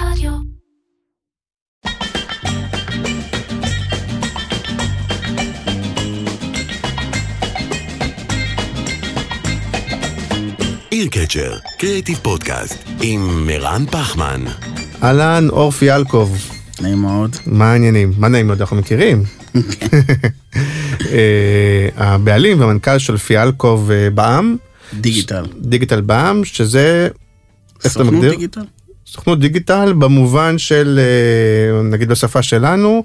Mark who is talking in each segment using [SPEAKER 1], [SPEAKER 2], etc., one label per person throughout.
[SPEAKER 1] רדיו.
[SPEAKER 2] עיר קצ'ר, קריאיטיב פודקאסט, עם מירן פחמן.
[SPEAKER 3] אהלן, אור פיאלקוב,
[SPEAKER 4] נעים מאוד.
[SPEAKER 3] מה העניינים? מה נעים מאוד, אנחנו מכירים. אה, הבעלים והמנכ"ל של פיאלקוב אה, בע"מ,
[SPEAKER 4] דיגיטל.
[SPEAKER 3] דיגיטל בע"מ, שזה, איך אתה
[SPEAKER 4] סוכנות? דיגיטל?
[SPEAKER 3] סוכנות דיגיטל במובן של, אה, נגיד בשפה שלנו,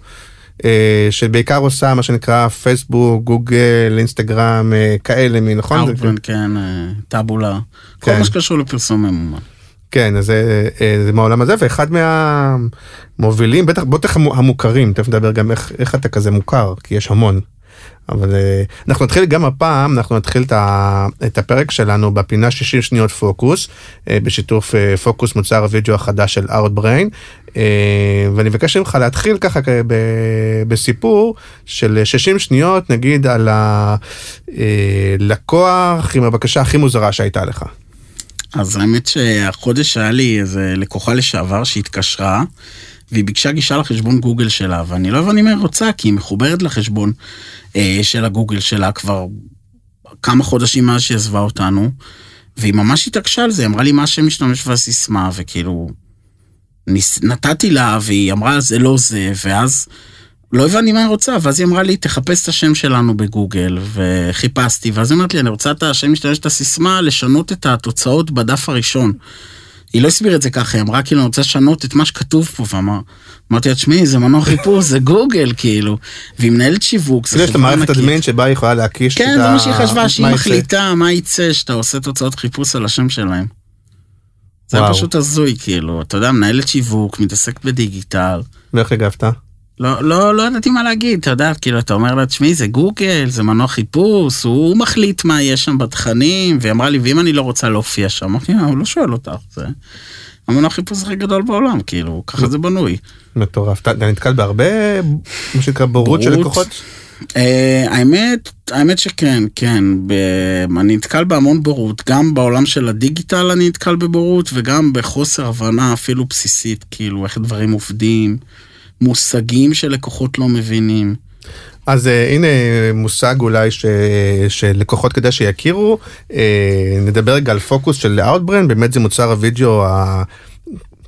[SPEAKER 3] אה, שבעיקר עושה מה שנקרא פייסבוק, גוגל, אינסטגרם, אה, כאלה, מי, נכון?
[SPEAKER 4] אאוטברן, כן, טאבולה. כל
[SPEAKER 3] כן.
[SPEAKER 4] מה שקשור לפרסום ממומן.
[SPEAKER 3] כן, אז זה, זה מהעולם הזה, ואחד מהמובילים, בטח, בטח המו- המוכרים, תכף נדבר גם איך, איך אתה כזה מוכר, כי יש המון. אבל אה, אנחנו נתחיל גם הפעם, אנחנו נתחיל את, הפרק שלנו בפינה 60 שניות פוקוס, אה, בשיתוף אה, פוקוס מוצר הוידאו החדש של אה, ואני מבקש ממך להתחיל ככה בסיפור של 60 שניות, נגיד על הלקוח עם הבקשה הכי מוזרה שהייתה לך.
[SPEAKER 4] אז האמת שהחודש היה לי איזה לקוחה לשעבר שהתקשרה, והיא ביקשה גישה לחשבון גוגל שלה, ואני לא הבנתי מה היא רוצה, כי היא מחוברת לחשבון אה, של הגוגל שלה כבר כמה חודשים מאז שהיא עזבה אותנו, והיא ממש התעקשה על זה, היא אמרה לי מה השם משתמש והסיסמה, וכאילו... ניס, נתתי לה, והיא אמרה זה לא זה, ואז לא הבנתי מה היא רוצה, ואז היא אמרה לי, תחפש את השם שלנו בגוגל, וחיפשתי, ואז היא אמרת לי, אני רוצה את השם משתמש את הסיסמה, לשנות את התוצאות בדף הראשון. היא לא הסבירה את זה ככה, היא אמרה כאילו, אני רוצה לשנות את מה שכתוב פה, ואמר, אמרתי לה, תשמעי, זה מנוע חיפוש, זה גוגל, כאילו. והיא מנהלת שיווק, זה
[SPEAKER 3] יש
[SPEAKER 4] חברה ענקית.
[SPEAKER 3] הדמין שבה היא יכולה להקיש
[SPEAKER 4] כן, זה מה שהיא חשבה, שהיא. מחליטה מה יצא שאתה עושה תוצאות חיפוש על השם שלהם. זה היה. פשוט הזוי, כאילו, אתה יודע, מנהלת שיווק, מתעסקת בדיגיטל.
[SPEAKER 3] ואיך הגבת?
[SPEAKER 4] לא, לא, לא ידעתי מה להגיד, אתה יודע, כאילו, אתה אומר לה, תשמעי, זה גוגל, זה מנוע חיפוש, הוא מחליט מה יש שם בתכנים, והיא אמרה לי, ואם אני לא רוצה להופיע שם, אמרתי לה, הוא לא שואל אותך, זה המנוע חיפוש הכי גדול בעולם, כאילו, ככה זה בנוי.
[SPEAKER 3] מטורף. אתה נתקל בהרבה, מה שנקרא, בורות של? לקוחות?
[SPEAKER 4] Uh, האמת, האמת שכן, כן. אני נתקל בהמון בורות, גם בעולם של הדיגיטל אני נתקל בבורות, וגם בחוסר הבנה אפילו בסיסית, כאילו, איך דברים עובדים, מושגים שלקוחות לא מבינים.
[SPEAKER 3] אז אה, הנה מושג אולי ש... שלקוחות כדאי שיכירו. אה, נדבר רגע על פוקוס של Outbrain, באמת זה מוצר הוידאו ה...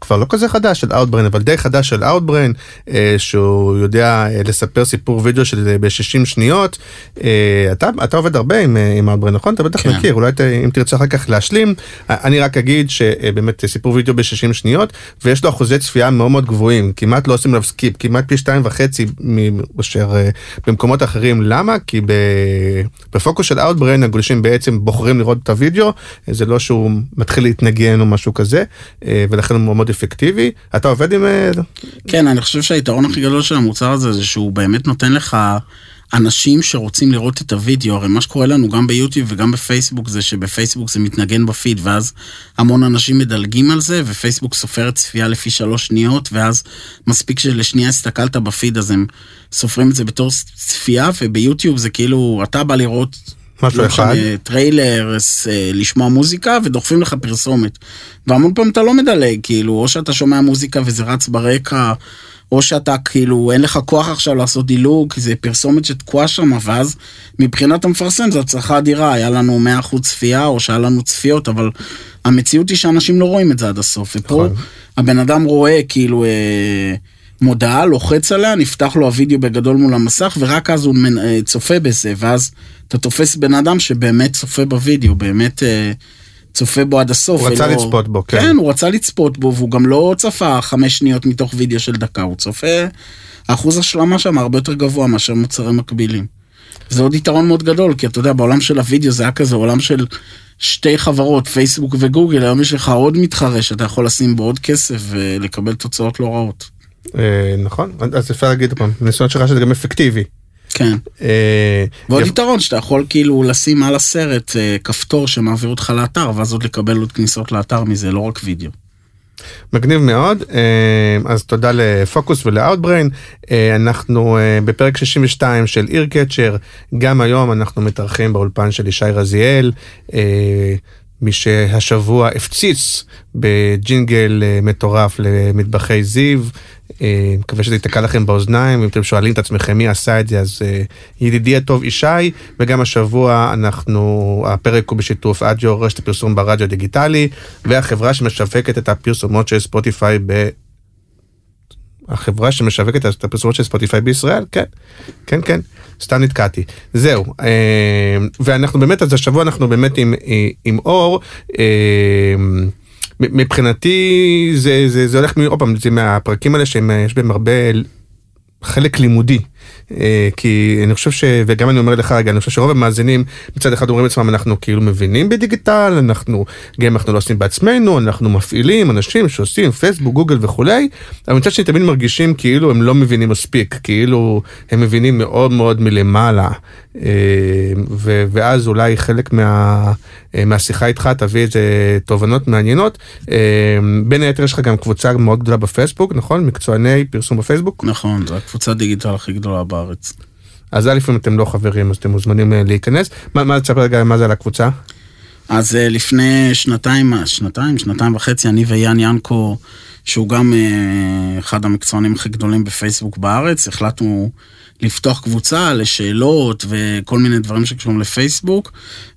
[SPEAKER 3] כבר לא כזה חדש של Outbrain, אבל די חדש של Outbrain, אה, שהוא יודע אה, לספר סיפור וידאו של ב-60 שניות. אה, אתה, אתה עובד הרבה עם, אה, עם Outbrain, נכון? אתה בטח
[SPEAKER 4] כן.
[SPEAKER 3] מכיר, אולי ת, אם תרצה אחר כך להשלים. אה, אני רק אגיד שבאמת סיפור וידאו ב-60 שניות, ויש לו אחוזי צפייה מאוד מאוד גבוהים, כמעט לא עושים עליו skip, כמעט פי שתיים וחצי מאשר אה, במקומות אחרים. למה? כי ב... בפוקוס של Outbrain הגולשים בעצם בוחרים לראות את הוידאו, אה, זה לא שהוא מתחיל להתנגן או משהו כזה, אה, ולכן הוא מאוד אפקטיבי. אתה עובד עם... אה,
[SPEAKER 4] כן, אני חושב שהיתרון הכי גדול של המוצר הזה זה שהוא באמת נותן לך אנשים שרוצים לראות את הוידאו, הרי מה שקורה לנו גם ביוטיוב וגם בפייסבוק זה שבפייסבוק זה מתנגן בפיד ואז המון אנשים מדלגים על זה ופייסבוק סופרת צפייה לפי שלוש שניות ואז מספיק שלשנייה הסתכלת בפיד אז הם סופרים את זה בתור צפייה וביוטיוב זה כאילו אתה בא לראות
[SPEAKER 3] משהו
[SPEAKER 4] לא
[SPEAKER 3] אחד.
[SPEAKER 4] משנה, טריילר, אה, לשמוע מוזיקה ודוחפים לך פרסומת. והמון פעמים אתה לא מדלג, כאילו, או שאתה שומע מוזיקה וזה רץ ברקע, או שאתה כאילו, אין לך כוח עכשיו לעשות דילוג, כי זה פרסומת שתקועה שם, ואז מבחינת המפרסם זו הצלחה אדירה, היה לנו 100% צפייה, או שהיה לנו צפיות, אבל המציאות היא שאנשים לא רואים את זה עד הסוף. ופה
[SPEAKER 3] נכון.
[SPEAKER 4] הבן אדם רואה כאילו... אה, מודעה, לוחץ עליה, נפתח לו הוידאו בגדול מול המסך, ורק אז הוא מנ- אה, צופה בזה, ואז אתה תופס בן אדם שבאמת צופה בוידאו, באמת אה, צופה בו עד הסוף.
[SPEAKER 3] הוא רצה
[SPEAKER 4] ולא-
[SPEAKER 3] לצפות בו, כן.
[SPEAKER 4] כן, הוא רצה לצפות בו, והוא גם לא צפה חמש שניות מתוך וידאו של דקה, הוא צופה, האחוז השלמה שם הרבה יותר גבוה מאשר מוצרים מקבילים. זה עוד יתרון מאוד גדול, כי אתה יודע, בעולם של הוידאו זה היה כזה עולם של שתי חברות, פייסבוק וגוגל, היום יש לך עוד מתחרה שאתה יכול לשים בו עוד כסף ולקבל תוצאות לא רעות.
[SPEAKER 3] אה, נכון, אז אפשר להגיד פעם, ניסיון שלך שזה גם אפקטיבי.
[SPEAKER 4] כן.
[SPEAKER 3] אה,
[SPEAKER 4] ועוד יתרון שאתה יכול כאילו לשים על הסרט אה, כפתור שמעביר אותך לאתר, ואז עוד לקבל עוד כניסות לאתר מזה, לא רק וידאו.
[SPEAKER 3] מגניב מאוד, אז תודה לפוקוס ולאוטבריין. אנחנו בפרק 62 של עיר קצ'ר, גם היום אנחנו מתארחים באולפן של ישי רזיאל. מי שהשבוע הפציץ בג'ינגל מטורף למטבחי זיו. אה, מקווה שזה ייתקע לכם באוזניים, אם אתם שואלים את עצמכם מי עשה את זה, אז אה, ידידי הטוב ישי, וגם השבוע אנחנו, הפרק הוא בשיתוף אג'ו, רשת הפרסום ברדיו הדיגיטלי, והחברה שמשווקת את הפרסומות של ספוטיפיי ב... החברה שמשווקת את הפרסומות של ספוטיפיי בישראל, כן, כן, כן, סתם נתקעתי. זהו, אה, ואנחנו באמת, אז השבוע אנחנו באמת עם, עם אור. מבחינתי זה, זה, זה הולך, עוד פעם, זה מהפרקים האלה שיש בהם הרבה חלק לימודי. אה, כי אני חושב ש... וגם אני אומר לך רגע, אני חושב שרוב המאזינים מצד אחד אומרים לעצמם אנחנו כאילו מבינים בדיגיטל, אנחנו גם אנחנו לא עושים בעצמנו, אנחנו מפעילים אנשים שעושים פייסבוק, גוגל וכולי, אבל מצד שני תמיד מרגישים כאילו הם לא מבינים מספיק, כאילו הם מבינים מאוד מאוד מלמעלה, אה, ו... ואז אולי חלק מה... אה, מהשיחה איתך תביא איזה תובנות מעניינות. בין היתר יש לך גם קבוצה מאוד גדולה בפייסבוק, נכון? מקצועני פרסום בפייסבוק?
[SPEAKER 4] נכון, זו הקבוצת דיגיטל הכי גדולה בארץ.
[SPEAKER 3] אז א' אם אתם לא חברים אז אתם מוזמנים אה, להיכנס. מה, מה תספר רגע מה זה על הקבוצה?
[SPEAKER 4] אז אה, לפני שנתיים, שנתיים, שנתיים וחצי, אני ויאן ינקו, שהוא גם אה, אחד המקצוענים הכי גדולים בפייסבוק בארץ, החלטנו לפתוח קבוצה לשאלות וכל מיני דברים שקשורים לפייסבוק,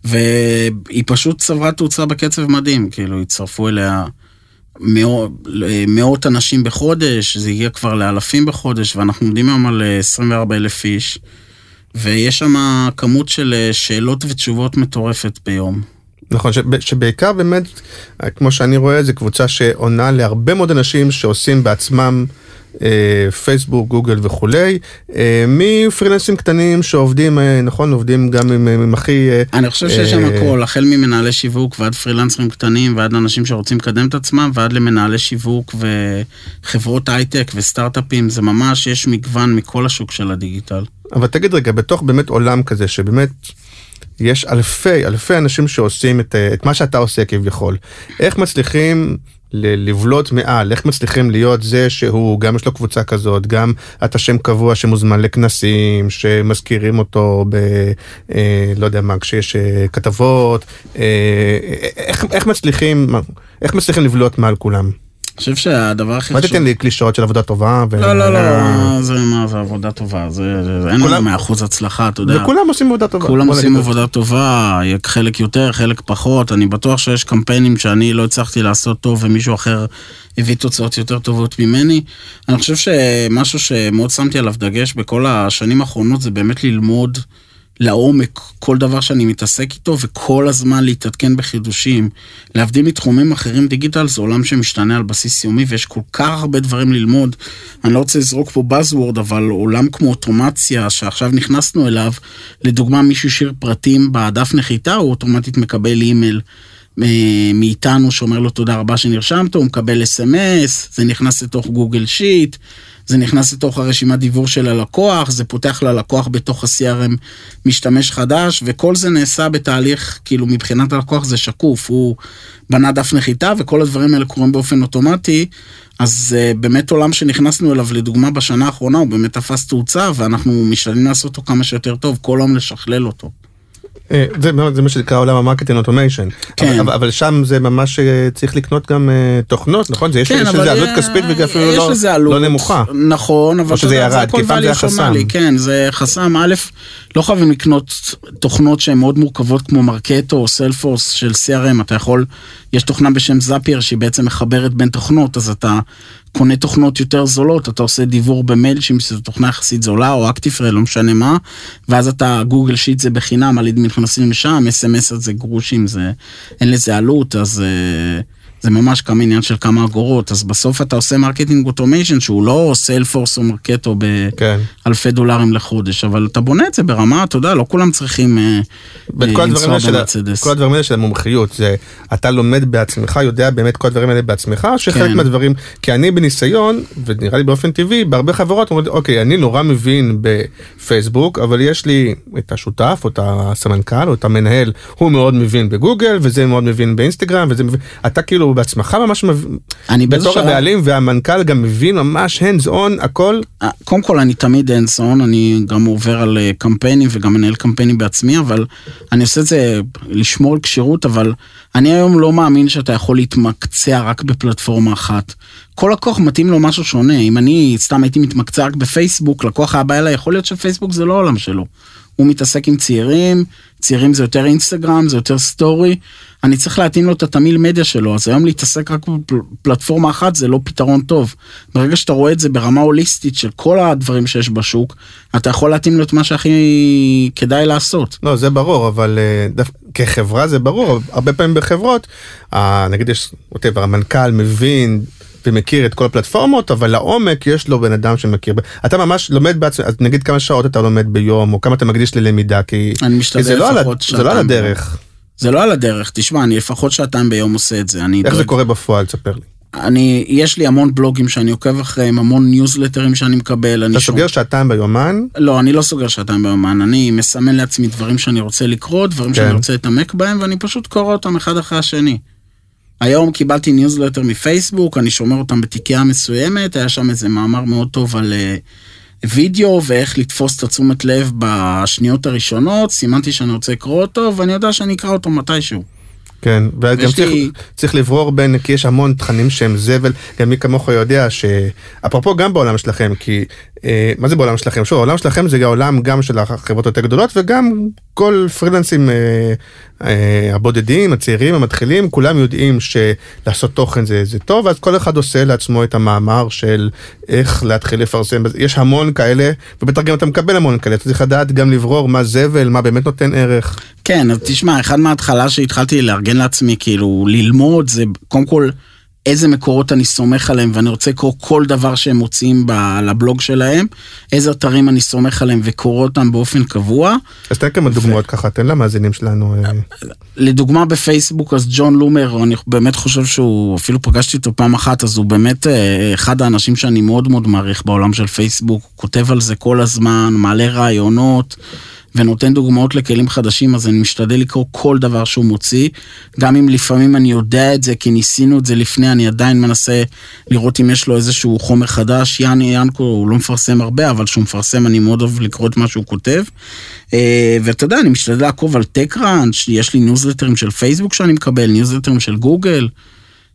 [SPEAKER 4] והיא פשוט צברה תאוצה בקצב מדהים, כאילו הצטרפו אליה מאות, מאות אנשים בחודש, זה הגיע כבר לאלפים בחודש, ואנחנו עומדים היום על 24 אלף איש, ויש שם כמות של אה, שאלות ותשובות מטורפת ביום.
[SPEAKER 3] נכון, שבעיקר באמת, כמו שאני רואה, זו קבוצה שעונה להרבה מאוד אנשים שעושים בעצמם אה, פייסבוק, גוגל וכולי, אה, מפרילנסים קטנים שעובדים, אה, נכון, עובדים גם עם, עם הכי...
[SPEAKER 4] אני חושב שיש שם הכל, החל ממנהלי שיווק ועד פרילנסרים קטנים ועד אנשים שרוצים לקדם את עצמם ועד למנהלי שיווק וחברות הייטק וסטארט-אפים, זה ממש, יש מגוון מכל השוק של הדיגיטל.
[SPEAKER 3] אבל תגיד רגע, בתוך באמת עולם כזה שבאמת... יש אלפי אלפי אנשים שעושים את, את מה שאתה עושה כביכול. איך מצליחים לבלוט מעל, איך מצליחים להיות זה שהוא גם יש לו קבוצה כזאת, גם אתה שם קבוע שמוזמן לכנסים, שמזכירים אותו ב... אה, לא יודע מה, כשיש אה, כתבות, אה, איך, איך מצליחים, איך מצליחים לבלוט מעל כולם?
[SPEAKER 4] חושב שהדבר הכי
[SPEAKER 3] חשוב... מה תיתן לי קלישאות של עבודה טובה?
[SPEAKER 4] לא, לא, לא, זה מה זה עבודה טובה, זה אין לנו מאה אחוז הצלחה, אתה יודע.
[SPEAKER 3] וכולם עושים עבודה טובה.
[SPEAKER 4] כולם עושים עבודה טובה, חלק יותר, חלק פחות, אני בטוח שיש קמפיינים שאני לא הצלחתי לעשות טוב ומישהו אחר הביא תוצאות יותר טובות ממני. אני חושב שמשהו שמאוד שמתי עליו דגש בכל השנים האחרונות זה באמת ללמוד. לעומק כל דבר שאני מתעסק איתו וכל הזמן להתעדכן בחידושים. להבדיל מתחומים אחרים, דיגיטל זה עולם שמשתנה על בסיס יומי ויש כל כך הרבה דברים ללמוד. אני לא רוצה לזרוק פה Buzzword, אבל עולם כמו אוטומציה שעכשיו נכנסנו אליו, לדוגמה מישהו השאיר פרטים בדף נחיתה, הוא אוטומטית מקבל אימייל. אה, מאיתנו שאומר לו תודה רבה שנרשמת, הוא מקבל אס.אם.אס, זה נכנס לתוך גוגל שיט, זה נכנס לתוך הרשימת דיבור של הלקוח, זה פותח ללקוח בתוך ה-CRM משתמש חדש, וכל זה נעשה בתהליך, כאילו מבחינת הלקוח זה שקוף, הוא בנה דף נחיתה וכל הדברים האלה קורים באופן אוטומטי, אז אה, באמת עולם שנכנסנו אליו, לדוגמה בשנה האחרונה, הוא באמת תפס תאוצה, ואנחנו משתדלים לעשות אותו כמה שיותר טוב, כל יום לשכלל אותו.
[SPEAKER 3] אה, זה, זה מה שנקרא עולם ה marketing automation. כן. אבל, אבל שם זה ממש אה, צריך לקנות גם אה, תוכנות, נכון? יש, כן, יש לזה עלות כספית ואפילו לא, עלות, לא נמוכה.
[SPEAKER 4] נכון, אבל
[SPEAKER 3] או שזה ירד, זה היה חסם.
[SPEAKER 4] כן, זה חסם. א', לא חייבים לקנות תוכנות שהן מאוד מורכבות כמו Marketo או Salesforce של CRM, אתה יכול, יש תוכנה בשם Zapier שהיא בעצם מחברת בין תוכנות, אז אתה קונה תוכנות יותר זולות, אתה עושה דיבור במייל שזו תוכנה יחסית זולה, או ActiveTrail, לא משנה מה, ואז אתה, Google Sheet זה בחינם, הלידים נכנסים לשם, SMS זה גרושים, זה, אין לזה עלות, אז... Uh, זה ממש כמה עניין של כמה אגורות, אז בסוף אתה עושה marketing automation שהוא לא Salesforce או Marketo באלפי כן. דולרים לחודש, אבל אתה בונה את זה ברמה, אתה יודע, לא כולם צריכים אה,
[SPEAKER 3] אה, לנסוע במרצדס. כל הדברים האלה של המומחיות, זה אתה לומד בעצמך, יודע באמת כל הדברים האלה בעצמך, שחלק כן. מהדברים, כי אני בניסיון, ונראה לי באופן טבעי, בהרבה חברות אומרים, אוקיי, אני נורא מבין בפייסבוק, אבל יש לי את השותף, או את הסמנכ"ל, או את המנהל, הוא מאוד מבין בגוגל, וזה מאוד מבין באינסטגרם, וזה מבין, אתה כאילו כאילו בעצמך ממש מבין,
[SPEAKER 4] אני
[SPEAKER 3] בתור
[SPEAKER 4] שלב-
[SPEAKER 3] הבעלים והמנכ"ל גם מבין ממש hands on הכל.
[SPEAKER 4] אה, קודם כל אני תמיד אנסון, אני גם עובר על אה, קמפיינים וגם מנהל קמפיינים בעצמי, אבל אני עושה את זה לשמור על כשירות, אבל אני היום לא מאמין שאתה יכול להתמקצע רק בפלטפורמה אחת. כל לקוח מתאים לו משהו שונה, אם אני סתם הייתי מתמקצע רק בפייסבוק, לקוח היה בא אליי, יכול להיות שפייסבוק זה לא העולם שלו. הוא מתעסק עם צעירים, צעירים זה יותר אינסטגרם, זה יותר סטורי, אני צריך להתאים לו את התמיל מדיה שלו, אז היום להתעסק רק בפלטפורמה אחת זה לא פתרון טוב. ברגע שאתה רואה את זה ברמה הוליסטית של כל הדברים שיש בשוק, אתה יכול להתאים לו את מה שהכי כדאי לעשות.
[SPEAKER 3] לא זה ברור אבל אה, דווקא כחברה זה ברור הרבה פעמים בחברות אה, נגיד יש whatever, המנכ"ל מבין ומכיר את כל הפלטפורמות אבל לעומק יש לו בן אדם שמכיר אתה ממש לומד בעצמך אז נגיד כמה שעות אתה לומד ביום או כמה אתה מקדיש ללמידה כי, כי
[SPEAKER 4] משתדל
[SPEAKER 3] זה, לא על, זה לא על הדרך
[SPEAKER 4] זה לא על הדרך, תשמע, אני לפחות שעתיים ביום עושה את זה.
[SPEAKER 3] איך זה
[SPEAKER 4] דואג-
[SPEAKER 3] קורה בפועל תספר לי.
[SPEAKER 4] אני, יש לי המון בלוגים שאני עוקב אחריהם, המון ניוזלטרים שאני מקבל.
[SPEAKER 3] אתה סוגר שעתיים ביומן
[SPEAKER 4] לא, אני לא סוגר שעתיים ביומן, אני מסמן לעצמי דברים שאני רוצה לקרוא, דברים
[SPEAKER 3] כן.
[SPEAKER 4] שאני רוצה להתעמק בהם, ואני פשוט קורא אותם אחד אחרי השני. היום קיבלתי ניוזלטר מפייסבוק, אני שומר אותם בתיקייה מסוימת, היה שם איזה מאמר מאוד טוב על אה, וידאו ואיך לתפוס את התשומת לב בשניות הראשונות, סימנתי שאני רוצה לקרוא אותו, ואני יודע שאני אקרא אותו מתישהו.
[SPEAKER 3] כן, וגם צריך,
[SPEAKER 4] לי-
[SPEAKER 3] צריך לברור בין, כי יש המון תכנים שהם זבל, גם מי כמוך יודע שאפרופו גם בעולם שלכם, כי מה זה בעולם שלכם? שוב, העולם שלכם זה העולם גם של החברות יותר גדולות וגם כל פרילנסים אה, אה, הבודדים, הצעירים, המתחילים, כולם יודעים שלעשות תוכן זה, זה טוב, אז כל אחד עושה לעצמו את המאמר של איך להתחיל לפרסם, יש המון כאלה, ובטח גם אתה מקבל המון כאלה, אתה צריך לדעת גם לברור מה זבל, מה באמת נותן ערך.
[SPEAKER 4] כן, אז תשמע, אחד מההתחלה שהתחלתי לארגן לעצמי, כאילו, ללמוד, זה קודם כל איזה מקורות אני סומך עליהם, ואני רוצה לקרוא כל דבר שהם מוציאים ב- לבלוג שלהם, איזה אתרים אני סומך עליהם וקורא אותם באופן קבוע.
[SPEAKER 3] אז תן כמה דוגמאות ככה, תן למאזינים שלנו. אה,
[SPEAKER 4] לדוגמה בפייסבוק, אז ג'ון לומר, אני באמת חושב שהוא, אפילו פגשתי אותו פעם אחת, אז הוא באמת אה, אחד האנשים שאני מאוד מאוד מעריך בעולם של פייסבוק, הוא כותב על זה כל הזמן, מעלה רעיונות. ונותן דוגמאות לכלים חדשים, אז אני משתדל לקרוא כל דבר שהוא מוציא. גם אם לפעמים אני יודע את זה, כי ניסינו את זה לפני, אני עדיין מנסה לראות אם יש לו איזשהו חומר חדש. יאני ינקו, הוא לא מפרסם הרבה, אבל כשהוא מפרסם אני מאוד אוהב לקרוא את מה שהוא כותב. אה, ואתה יודע, אני משתדל לעקוב על TechCrunch, יש לי ניוזלטרים של פייסבוק שאני מקבל, ניוזלטרים של גוגל.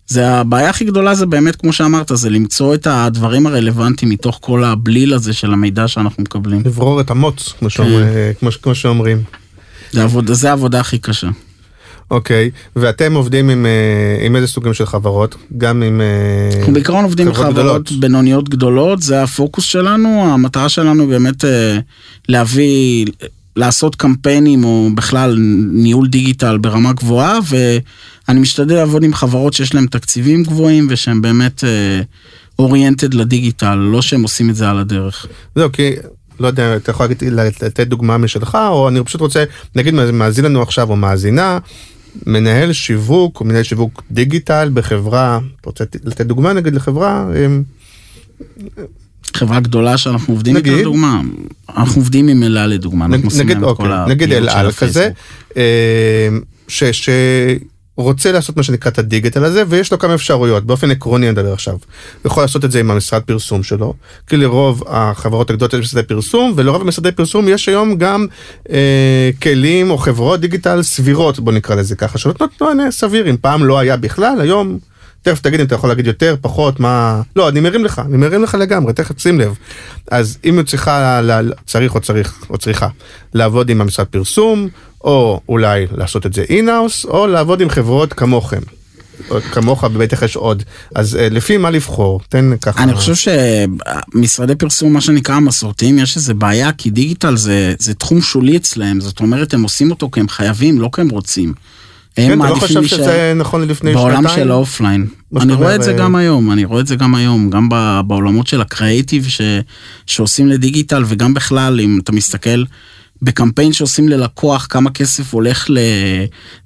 [SPEAKER 4] זה הבעיה הכי גדולה זה באמת, כמו שאמרת, זה למצוא את הדברים הרלוונטיים מתוך כל הבליל הזה של המידע שאנחנו מקבלים.
[SPEAKER 3] לברור את המוץ, כמו, שאומר, כמו, ש- כמו שאומרים.
[SPEAKER 4] זה העבודה, זה העבודה הכי קשה.
[SPEAKER 3] אוקיי, ואתם עובדים עם, אה, עם איזה סוגים של חברות? גם עם... אה,
[SPEAKER 4] אנחנו בעיקרון עובדים עם
[SPEAKER 3] חברות גדולות.
[SPEAKER 4] בינוניות גדולות, זה הפוקוס שלנו, המטרה שלנו באמת אה, להביא, לעשות קמפיינים או בכלל ניהול דיגיטל ברמה גבוהה, ואני משתדל לעבוד עם חברות שיש להן תקציבים גבוהים ושהן באמת אוריינטד לדיגיטל, לא שהם עושים את זה על הדרך.
[SPEAKER 3] זהו, כי... לא יודע, אתה יכול להגיד, לתת דוגמה משלך, או אני פשוט רוצה, נגיד מאזין לנו עכשיו או מאזינה, מנהל שיווק או מנהל שיווק דיגיטל בחברה, אתה רוצה לתת דוגמה נגיד לחברה, הם,
[SPEAKER 4] חברה גדולה שאנחנו עובדים איתה,
[SPEAKER 3] נגיד?
[SPEAKER 4] לדוגמה, אנחנו עובדים עם אלה לדוגמה, אנחנו
[SPEAKER 3] נגיד,
[SPEAKER 4] עושים
[SPEAKER 3] נגיד,
[SPEAKER 4] להם את כל
[SPEAKER 3] אוקיי, נגיד
[SPEAKER 4] הפעילות של הפייסבוק.
[SPEAKER 3] אה, ש, שרוצה לעשות מה שנקרא את הדיגיטל הזה, ויש לו כמה אפשרויות, באופן עקרוני אני מדבר עכשיו. הוא יכול לעשות את זה עם המשרד פרסום שלו, כי לרוב החברות הגדולות יש משרדי פרסום, ולרוב המשרדי פרסום יש היום גם אה, כלים או חברות דיגיטל סבירות, בוא נקרא לזה ככה, שנותנות מענה סביר, אם פעם לא היה בכלל, היום... תכף תגיד אם אתה יכול להגיד יותר, פחות, מה... לא, אני מרים לך, אני מרים לך לגמרי, תכף שים לב. אז אם הוא צריכה, צריך או צריך, או צריכה, לעבוד עם המשרד פרסום, או אולי לעשות את זה in-house, או לעבוד עם חברות כמוכם. כמוך, ובטח יש עוד. אז אה, לפי מה לבחור? תן ככה.
[SPEAKER 4] אני חושב שמשרדי פרסום, מה שנקרא המסורתיים, יש איזה בעיה, כי דיגיטל זה, זה תחום שולי אצלם, זאת אומרת, הם עושים אותו כי הם חייבים, לא כי הם רוצים. הם
[SPEAKER 3] כן, אתה לא
[SPEAKER 4] מעדיפים
[SPEAKER 3] חושב
[SPEAKER 4] להישאר
[SPEAKER 3] שזה נכון לפני
[SPEAKER 4] בעולם
[SPEAKER 3] שנתיים?
[SPEAKER 4] של האופליין. אני רואה את זה גם היום, אני רואה את זה גם היום, גם בעולמות של הקריאיטיב ש, שעושים לדיגיטל, וגם בכלל, אם אתה מסתכל בקמפיין שעושים ללקוח, כמה כסף הולך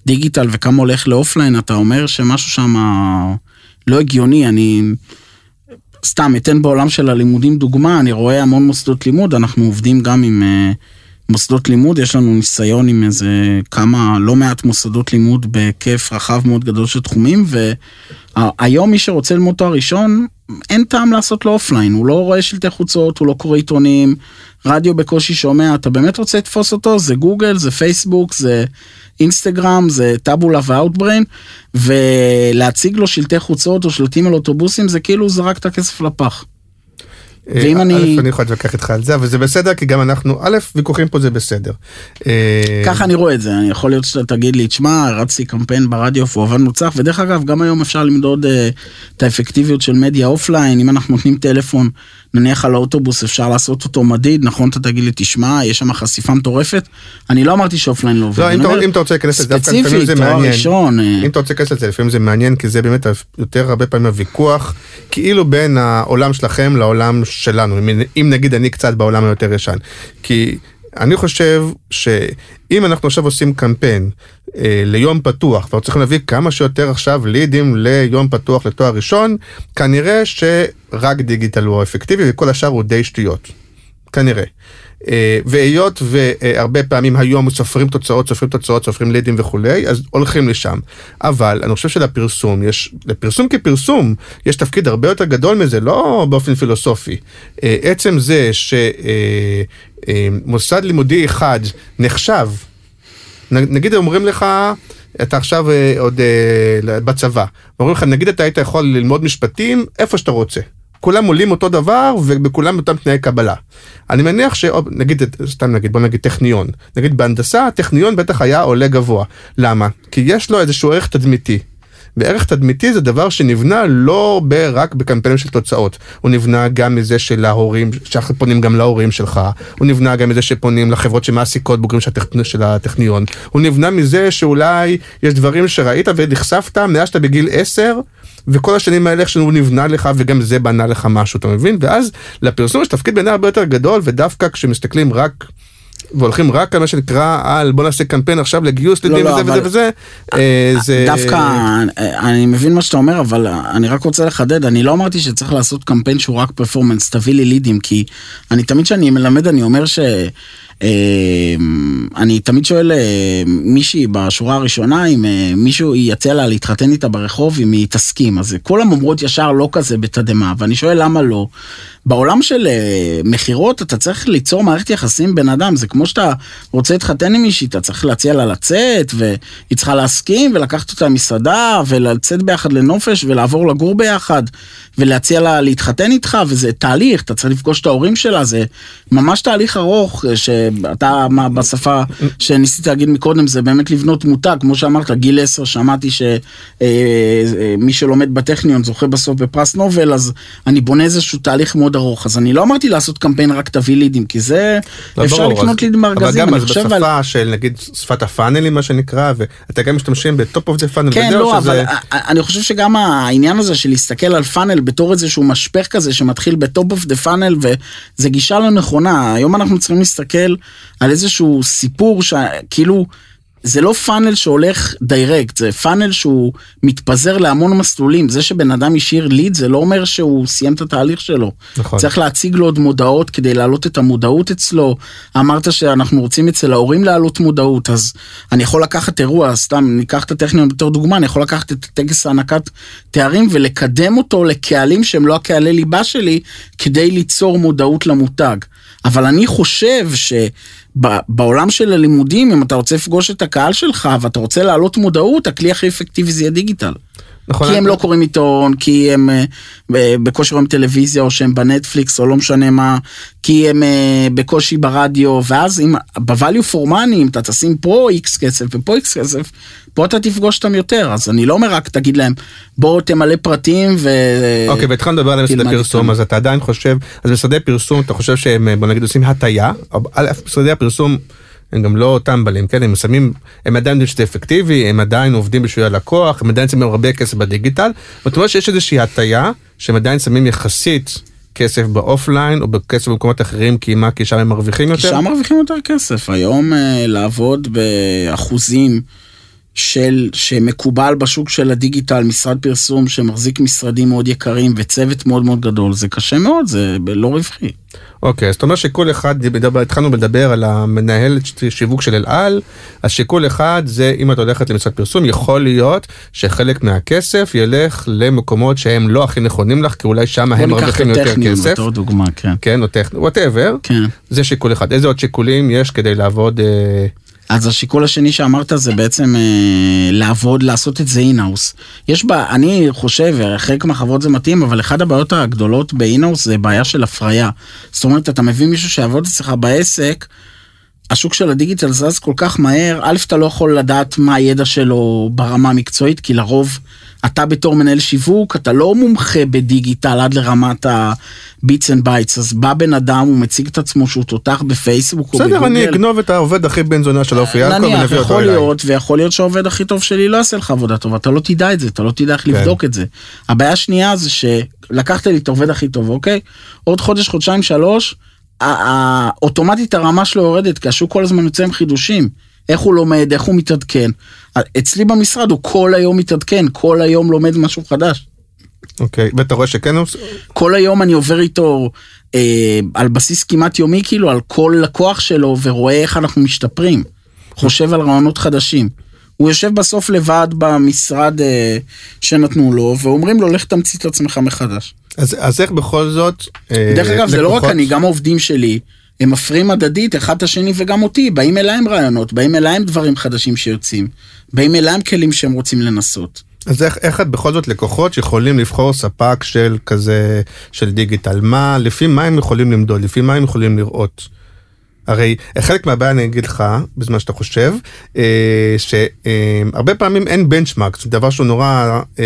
[SPEAKER 4] לדיגיטל וכמה הולך לאופליין, אתה אומר שמשהו שם לא הגיוני, אני... סתם, אתן בעולם של הלימודים דוגמה, אני רואה המון מוסדות לימוד, אנחנו עובדים גם עם uh, מוסדות לימוד, יש לנו ניסיון עם איזה כמה, לא מעט מוסדות לימוד בהיקף רחב מאוד גדול של תחומים, והיום מי שרוצה ללמוד תואר ראשון, אין טעם לעשות לו אופליין, הוא לא רואה שלטי חוצות, הוא לא קורא עיתונים, רדיו בקושי שומע, אתה באמת רוצה לתפוס אותו, זה גוגל, זה פייסבוק, זה אינסטגרם, זה Taboola ו Outbrain, ולהציג לו שלטי חוצות או שלטים על אוטובוסים, זה כאילו זרק את הכסף לפח. ואם
[SPEAKER 3] אה,
[SPEAKER 4] אני-
[SPEAKER 3] א', אני יכול להתווכח איתך על זה, אבל זה בסדר, כי גם אנחנו, א', ויכוחים פה זה בסדר. אה,
[SPEAKER 4] ככה אני רואה את זה, אני יכול להיות שאתה תגיד לי, תשמע, הרצתי קמפיין ברדיו והוא עבד מוצלח, ודרך אגב, גם היום אפשר למדוד אה, את האפקטיביות של מדיה אופליין, אם אנחנו נותנים טלפון, נניח על האוטובוס, אפשר לעשות אותו מדיד, נכון, אתה תגיד לי, תשמע, יש שם חשיפה מטורפת, אני לא אמרתי שאופליין לא עובד,
[SPEAKER 3] לא, אם
[SPEAKER 4] אומר,
[SPEAKER 3] אם אתה רוצה להיכנס לזה, דווקא לפעמים
[SPEAKER 4] ספציפית,
[SPEAKER 3] זה
[SPEAKER 4] תואר
[SPEAKER 3] מעניין.
[SPEAKER 4] ראשון, אה,
[SPEAKER 3] אם אתה רוצה להיכנס לזה, לפעמים זה מעניין, כי זה באמת יותר הרבה פעמים הוויכוח, כאילו בין העולם שלכם לעולם שלנו, אם נגיד אני קצת בעולם היותר ישן. כי אני חושב שאם אנחנו עכשיו עושים קמפיין אה, ליום פתוח, ואנחנו צריכים להביא כמה שיותר עכשיו לידים ליום פתוח לתואר ראשון, כנראה שרק דיגיטל הוא אפקטיבי וכל השאר הוא די שטויות. כנראה. אה, והיות והרבה פעמים היום סופרים תוצאות, סופרים תוצאות, סופרים לידים וכולי, אז הולכים לשם. אבל אני חושב שלפרסום, יש, לפרסום כפרסום, יש תפקיד הרבה יותר גדול מזה, לא באופן פילוסופי. אה, עצם זה שמוסד לימודי אחד נחשב, נגיד אומרים לך, אתה עכשיו אה, עוד אה, בצבא, אומרים לך, נגיד אתה היית יכול ללמוד משפטים איפה שאתה רוצה. כולם עולים אותו דבר ובכולם אותם תנאי קבלה. אני מניח ש... או, נגיד, סתם נגיד, בוא נגיד טכניון. נגיד בהנדסה, הטכניון בטח היה עולה גבוה. למה? כי יש לו איזשהו ערך תדמיתי. וערך תדמיתי זה דבר שנבנה לא רק בקמפיינים של תוצאות, הוא נבנה גם מזה של ההורים, שאנחנו פונים גם להורים שלך, הוא נבנה גם מזה שפונים לחברות שמעסיקות בוגרים של, הטכ... של הטכניון, הוא נבנה מזה שאולי יש דברים שראית ונחשפת מאז שאתה בגיל 10, וכל השנים האלה איך שהוא נבנה לך וגם זה בנה לך משהו, אתה מבין? ואז לפרסום יש תפקיד בעיניי הרבה יותר גדול, ודווקא כשמסתכלים רק... והולכים רק על מה שנקרא על בוא נעשה קמפיין עכשיו לגיוס לידים
[SPEAKER 4] לא,
[SPEAKER 3] וזה
[SPEAKER 4] אבל-
[SPEAKER 3] וזה וזה, אה, זה...
[SPEAKER 4] דווקא, אה, אני מבין מה שאתה אומר, אבל אה, אני רק רוצה לחדד, אני לא אמרתי שצריך לעשות קמפיין שהוא רק פרפורמנס, תביא לי לידים, כי אני תמיד כשאני מלמד, אני אומר ש... אה, אני תמיד שואל אה, מישהי בשורה הראשונה, אם אה, מישהו יציע לה להתחתן איתה ברחוב, אם היא תסכים. אז כולם אומרות ישר לא כזה בתדהמה, ואני שואל למה לא. בעולם של אה, מכירות אתה צריך ליצור מערכת יחסים בן אדם, זה כמו שאתה רוצה להתחתן עם מישהי, אתה צריך להציע לה לצאת, והיא צריכה להסכים, ולקחת אותה למסעדה, ולצאת ביחד לנופש, ולעבור לגור ביחד, ולהציע לה להתחתן איתך, וזה תהליך, אתה צריך לפגוש את ההורים שלה, זה ממש תהליך ארוך, אה, שאתה, מה, בשפה שניסית להגיד מקודם, זה באמת לבנות מותג, כמו שאמרת, גיל 10, שמעתי שמי שלומד בטכניון זוכה בסוף בפרס נובל, אז אני בונה איזשהו תהליך מאוד ארוך, אז אני לא אמרתי לעשות קמפיין רק תביא לידים, כי זה,
[SPEAKER 3] לא,
[SPEAKER 4] אפשר
[SPEAKER 3] ברור,
[SPEAKER 4] לקנות
[SPEAKER 3] אז-
[SPEAKER 4] לידים בארגזים,
[SPEAKER 3] אבל גם
[SPEAKER 4] חושב על...
[SPEAKER 3] בשפה של נגיד שפת הפאנלים מה שנקרא, ואתה גם משתמשים ב top of the funnel,
[SPEAKER 4] כן, לא, אבל א- א- אני חושב שגם העניין הזה של להסתכל על funnel בתור איזשהו משפך כזה שמתחיל ב top of the funnel, וזה גישה לא נכונה. היום אנחנו צריכים להסתכל על איזשהו סיפור שכאילו... זה לא funnel שהולך direct, זה funnel שהוא מתפזר להמון מסלולים. זה שבן אדם השאיר ליד זה לא אומר שהוא סיים את התהליך שלו.
[SPEAKER 3] נכון.
[SPEAKER 4] צריך להציג לו עוד מודעות כדי להעלות את המודעות אצלו. אמרת שאנחנו רוצים אצל ההורים להעלות מודעות, אז אני יכול לקחת אירוע, סתם ניקח את הטכניון בתור דוגמה, אני יכול לקחת את טקס הענקת תארים ולקדם אותו לקהלים שהם לא הקהלי ליבה שלי, כדי ליצור מודעות למותג. אבל אני חושב שבעולם של הלימודים, אם אתה רוצה לפגוש את הקהל שלך ואתה רוצה להעלות מודעות, הכלי הכי אפקטיבי זה יהיה דיגיטל.
[SPEAKER 3] נכון,
[SPEAKER 4] כי הם לא קוראים עיתון, כי הם אה, בקושי רואים טלוויזיה, או שהם בנטפליקס, או לא משנה מה, כי הם אה, בקושי ברדיו, ואז אם ב-value for money, אם אתה תשים פה איקס כסף ופה איקס כסף, פה אתה תפגוש אותם יותר. אז אני לא אומר רק תגיד להם, בואו תמלא פרטים ו...
[SPEAKER 3] אוקיי, והתחלנו לדבר על משרדי פרסום. אז אתה עדיין חושב, אז משרדי פרסום, אתה חושב שהם, בוא נגיד, עושים הטיה, משרדי הפרסום הם גם לא טמבלים, כן, הם שמים, הם עדיין יודעים שזה אפקטיבי, הם עדיין עובדים בשביל הלקוח, הם עדיין שמים הרבה כסף בדיגיטל, זאת אומרת שיש איזושהי הטיה, שהם עדיין שמים יחסית כסף באופליין, או בכסף במקומות אחרים, כי מה, כי שם הם מרוויחים
[SPEAKER 4] כי
[SPEAKER 3] יותר?
[SPEAKER 4] שם מרוויחים יותר כסף. היום אה, לעבוד באחוזים של, שמקובל בשוק של הדיגיטל, משרד פרסום שמחזיק משרדים מאוד יקרים וצוות מאוד מאוד גדול, זה קשה מאוד, זה לא רווחי.
[SPEAKER 3] אוקיי, אז אתה אומר שכל אחד, מדבר, התחלנו לדבר על המנהלת שיווק של אל על, אז שכל אחד זה, אם את הולכת למשרד פרסום, יכול להיות שחלק מהכסף ילך למקומות שהם לא הכי נכונים לך, כי אולי שם הם מרוויחים יותר
[SPEAKER 4] טכניון,
[SPEAKER 3] כסף.
[SPEAKER 4] בתור דוגמה, כן.
[SPEAKER 3] כן, או טכני, whatever.
[SPEAKER 4] כן.
[SPEAKER 3] זה שיקול אחד. איזה עוד שיקולים יש כדי לעבוד... אה,
[SPEAKER 4] אז השיקול השני שאמרת זה בעצם אה, לעבוד, לעשות את זה in-house. יש בה, אני חושב, חלק מהחברות זה מתאים, אבל אחת הבעיות הגדולות ב in-house זה בעיה של הפריה. זאת אומרת, אתה מביא מישהו שיעבוד אצלך בעסק, השוק של הדיגיטל זז כל כך מהר, א', אתה לא יכול לדעת מה הידע שלו ברמה המקצועית, כי לרוב אתה בתור מנהל שיווק, אתה לא מומחה בדיגיטל עד לרמת ה-bits and bytes, אז בא בן אדם, הוא מציג את עצמו שהוא תותח בפייסבוק או בגוגל.
[SPEAKER 3] בסדר, אני אגנוב את העובד הכי בן זונה של אופי יעקב
[SPEAKER 4] נניח,
[SPEAKER 3] ונביא אותו
[SPEAKER 4] יכול
[SPEAKER 3] אליי.
[SPEAKER 4] להיות, ויכול להיות שהעובד הכי טוב שלי לא יעשה לך עבודה טובה, אתה לא תדע את זה, אתה לא תדע איך
[SPEAKER 3] כן.
[SPEAKER 4] לבדוק את זה. הבעיה השנייה זה שלקחת לי את העובד הכי טוב, אוקיי? עוד חודש, חודשיים, שלוש, ה- ה- אוטומטית הרמה שלו יורדת, כי השוק כל הזמן יוצא עם חידושים. איך הוא לומד, איך הוא מתעדכן. אצלי במשרד הוא כל היום מתעדכן, כל היום לומד משהו חדש.
[SPEAKER 3] אוקיי, ואתה רואה שכן הוא...
[SPEAKER 4] כל היום אני עובר איתו אה, על בסיס כמעט יומי, כאילו, על כל לקוח שלו, ורואה איך אנחנו משתפרים. חושב על רעיונות חדשים. הוא יושב בסוף לבד במשרד אה, שנתנו לו, ואומרים לו, לך תמציא את עצמך מחדש.
[SPEAKER 3] אז, אז איך בכל זאת... אה,
[SPEAKER 4] דרך אגב, זה לא רק
[SPEAKER 3] לקוחות-
[SPEAKER 4] אני, גם העובדים שלי, הם מפרים הדדית אחד את השני וגם אותי, באים אליי עם רעיונות, באים אליי עם דברים חדשים שיוצאים, באים אליי עם כלים שהם רוצים לנסות.
[SPEAKER 3] אז איך, איך את בכל זאת לקוחות שיכולים לבחור ספק של כזה, של דיגיטל? מה, לפי מה הם יכולים למדוד? לפי מה הם יכולים לראות? הרי חלק מהבעיה אני אגיד לך, בזמן שאתה חושב, אה, שהרבה פעמים אין בנצ'מארק, זה דבר שהוא נורא... אה,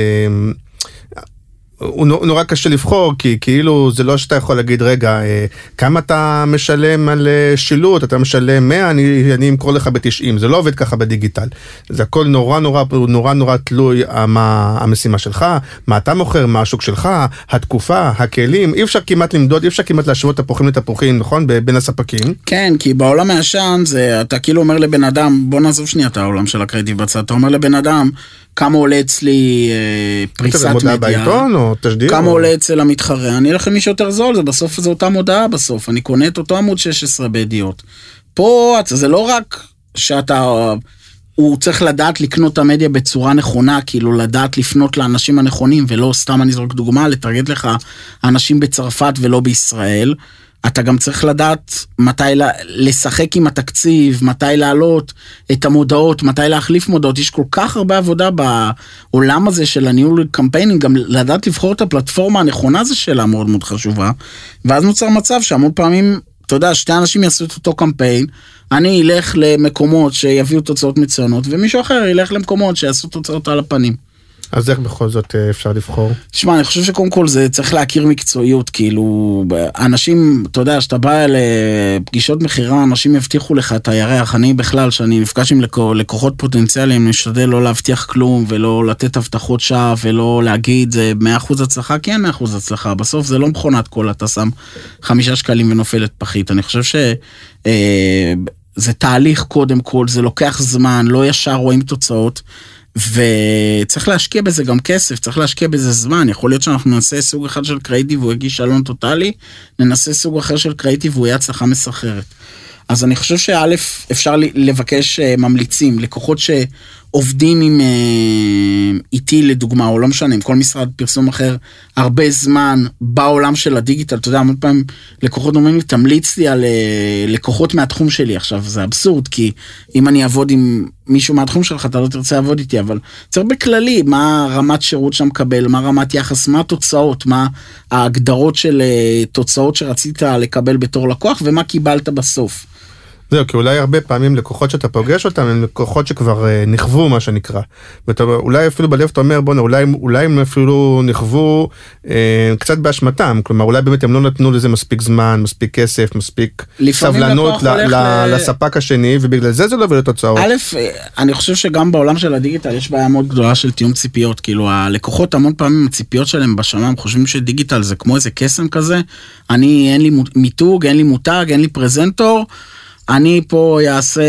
[SPEAKER 3] הוא נו- נורא קשה לבחור, כי כאילו זה לא שאתה יכול להגיד, רגע, אה, כמה אתה משלם על אה, שילוט, אתה משלם 100, אני, אני אמכור לך ב-90, זה לא עובד ככה בדיגיטל. זה הכל נורא נורא נורא נורא תלוי אה, מה המשימה שלך, מה אתה מוכר, מה השוק שלך, התקופה, הכלים, אי אפשר כמעט למדוד, אי אפשר כמעט להשוות תפוחים לתפוחים, נכון? בין הספקים.
[SPEAKER 4] כן, כי בעולם הישן זה, אתה כאילו אומר לבן אדם, בוא נעזוב שנייה את העולם של הקרדיט בצד, אתה אומר לבן אדם, כמה עולה אצלי אה, פריסת מדיה,
[SPEAKER 3] בעיתון או תשדיר?
[SPEAKER 4] כמה
[SPEAKER 3] או...
[SPEAKER 4] עולה אצל המתחרה, אני אלך למי שיותר זול, זה בסוף זה אותה מודעה בסוף, אני קונה את אותו עמוד 16 בידיעות. פה זה לא רק שאתה, הוא צריך לדעת לקנות את המדיה בצורה נכונה, כאילו לדעת לפנות לאנשים הנכונים, ולא סתם אני זורק דוגמה, לטרגט לך אנשים בצרפת ולא בישראל. אתה גם צריך לדעת מתי לשחק עם התקציב, מתי להעלות את המודעות, מתי להחליף מודעות. יש כל כך הרבה עבודה בעולם הזה של הניהול קמפיינים, גם לדעת לבחור את הפלטפורמה הנכונה זו שאלה מאוד מאוד חשובה. ואז נוצר מצב שהמון פעמים, אתה יודע, שתי אנשים יעשו את אותו קמפיין, אני אלך למקומות שיביאו תוצאות מצוינות, ומישהו אחר ילך למקומות שיעשו תוצאות על הפנים.
[SPEAKER 3] אז איך בכל זאת אה, אפשר לבחור?
[SPEAKER 4] תשמע, אני חושב שקודם כל זה צריך להכיר מקצועיות, כאילו, אנשים, אתה יודע, שאתה בא לפגישות מכירה, אנשים יבטיחו לך את הירח. אני בכלל, כשאני נפגש עם לקו- לקוחות פוטנציאליים, אני משתדל לא להבטיח כלום, ולא לתת הבטחות שווא, ולא להגיד זה 100% הצלחה, כי אין 100% הצלחה. בסוף זה לא מכונת קול, אתה שם חמישה שקלים ונופלת פחית. אני חושב ש... אה, זה תהליך קודם כל, זה לוקח זמן, לא ישר רואים תוצאות. וצריך להשקיע בזה גם כסף, צריך להשקיע בזה זמן. יכול להיות שאנחנו ננסה סוג אחד של קרייטיב והוא יגיש שלון טוטאלי, ננסה סוג אחר של קרייטיב והוא יהיה הצלחה מסחררת. אז אני חושב שא', אפשר לבקש אה, ממליצים, לקוחות שעובדים עם אה, איתי לדוגמה, או לא משנה, עם כל משרד פרסום אחר, הרבה זמן בעולם של הדיגיטל. אתה יודע, המון פעמים לקוחות אומרים לי, תמליץ לי על אה, לקוחות מהתחום שלי. עכשיו, זה אבסורד, כי אם אני אעבוד עם מישהו מהתחום שלך, אתה לא תרצה לעבוד איתי, אבל צריך בכללי, מה רמת שירות שאתה מקבל, מה רמת יחס, מה התוצאות, מה ההגדרות של אה, תוצאות שרצית לקבל בתור לקוח, ומה קיבלת בסוף.
[SPEAKER 3] זהו, כי אולי הרבה פעמים לקוחות שאתה פוגש אותם הם לקוחות שכבר אה, נכוו מה שנקרא. ואתה אולי אפילו בלב אתה אומר בואנה אולי, אולי הם אפילו נכוו אה, קצת באשמתם, כלומר אולי באמת הם לא נתנו לזה מספיק זמן, מספיק כסף, מספיק סבלנות ל, ל,
[SPEAKER 4] ל-
[SPEAKER 3] לספק השני ובגלל זה זה לא הביא לתוצאות.
[SPEAKER 4] א', אני חושב שגם בעולם של הדיגיטל יש בעיה מאוד גדולה של תיאום ציפיות. כאילו, הלקוחות המון פעמים, הציפיות שלהם בשמיים, חושבים שדיגיטל זה כמו איזה קסם כזה. אני, אין לי מיתוג, אין לי מותג, אין לי פרזנטור. אני פה אעשה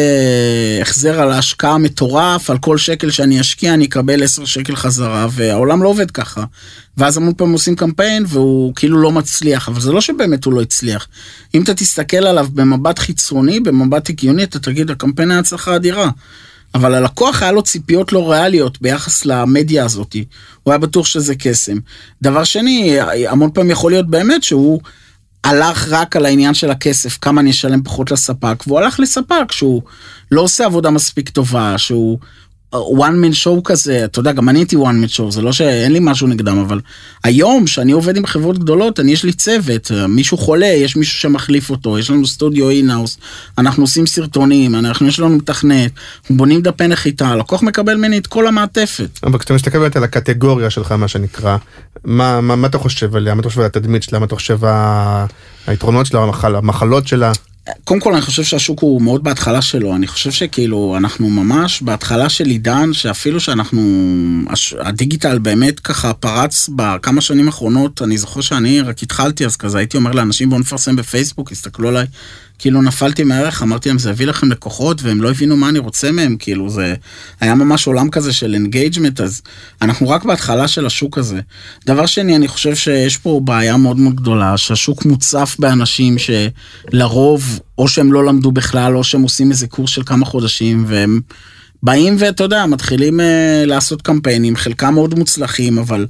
[SPEAKER 4] החזר על ההשקעה מטורף, על כל שקל שאני אשקיע אני אקבל 10 שקל חזרה, והעולם לא עובד ככה. ואז המון פעמים עושים קמפיין והוא כאילו לא מצליח, אבל זה לא שבאמת הוא לא הצליח. אם אתה תסתכל עליו במבט חיצוני, במבט הגיוני, אתה תגיד, הקמפיין היה הצלחה אדירה. אבל הלקוח היה לו ציפיות לא ריאליות ביחס למדיה הזאת. הוא היה בטוח שזה קסם. דבר שני, המון פעמים יכול להיות באמת שהוא הלך רק על העניין של הכסף, כמה אני אשלם פחות לספק, והוא הלך לספק שהוא לא עושה עבודה מספיק טובה, שהוא one man show כזה, אתה יודע, גם אני הייתי one man show, זה לא שאין לי משהו נגדם, אבל היום, שאני עובד עם חברות גדולות, אני יש לי צוות, מישהו חולה, יש מישהו שמחליף אותו, יש לנו סטודיו אינאוס, אנחנו עושים סרטונים, אנחנו, יש לנו מתכנת, אנחנו בונים דפי נחיתה, הלקוח מקבל ממני את כל המעטפת.
[SPEAKER 3] אבל כשאתה מסתכל באמת על הקטגוריה שלך, מה שנקרא, מה, מה, מה אתה חושב עליה, מה אתה חושב על התדמית שלה, מה אתה חושב על היתרונות שלה, המחל, המחלות שלה?
[SPEAKER 4] קודם כל אני חושב שהשוק הוא מאוד בהתחלה שלו, אני חושב שכאילו אנחנו ממש בהתחלה של עידן שאפילו שאנחנו, הדיגיטל באמת ככה פרץ בכמה שנים האחרונות, אני זוכר שאני רק התחלתי אז כזה הייתי אומר לאנשים בואו נפרסם בפייסבוק, הסתכלו עליי כאילו נפלתי מהערך, אמרתי להם זה יביא לכם לקוחות והם לא הבינו מה אני רוצה מהם, כאילו זה היה ממש עולם כזה של engagement, אז אנחנו רק בהתחלה של השוק הזה. דבר שני, אני חושב שיש פה בעיה מאוד מאוד גדולה, שהשוק מוצף באנשים שלרוב או שהם לא למדו בכלל או שהם עושים איזה קורס של כמה חודשים והם באים ואתה יודע, מתחילים uh, לעשות קמפיינים, חלקם מאוד מוצלחים, אבל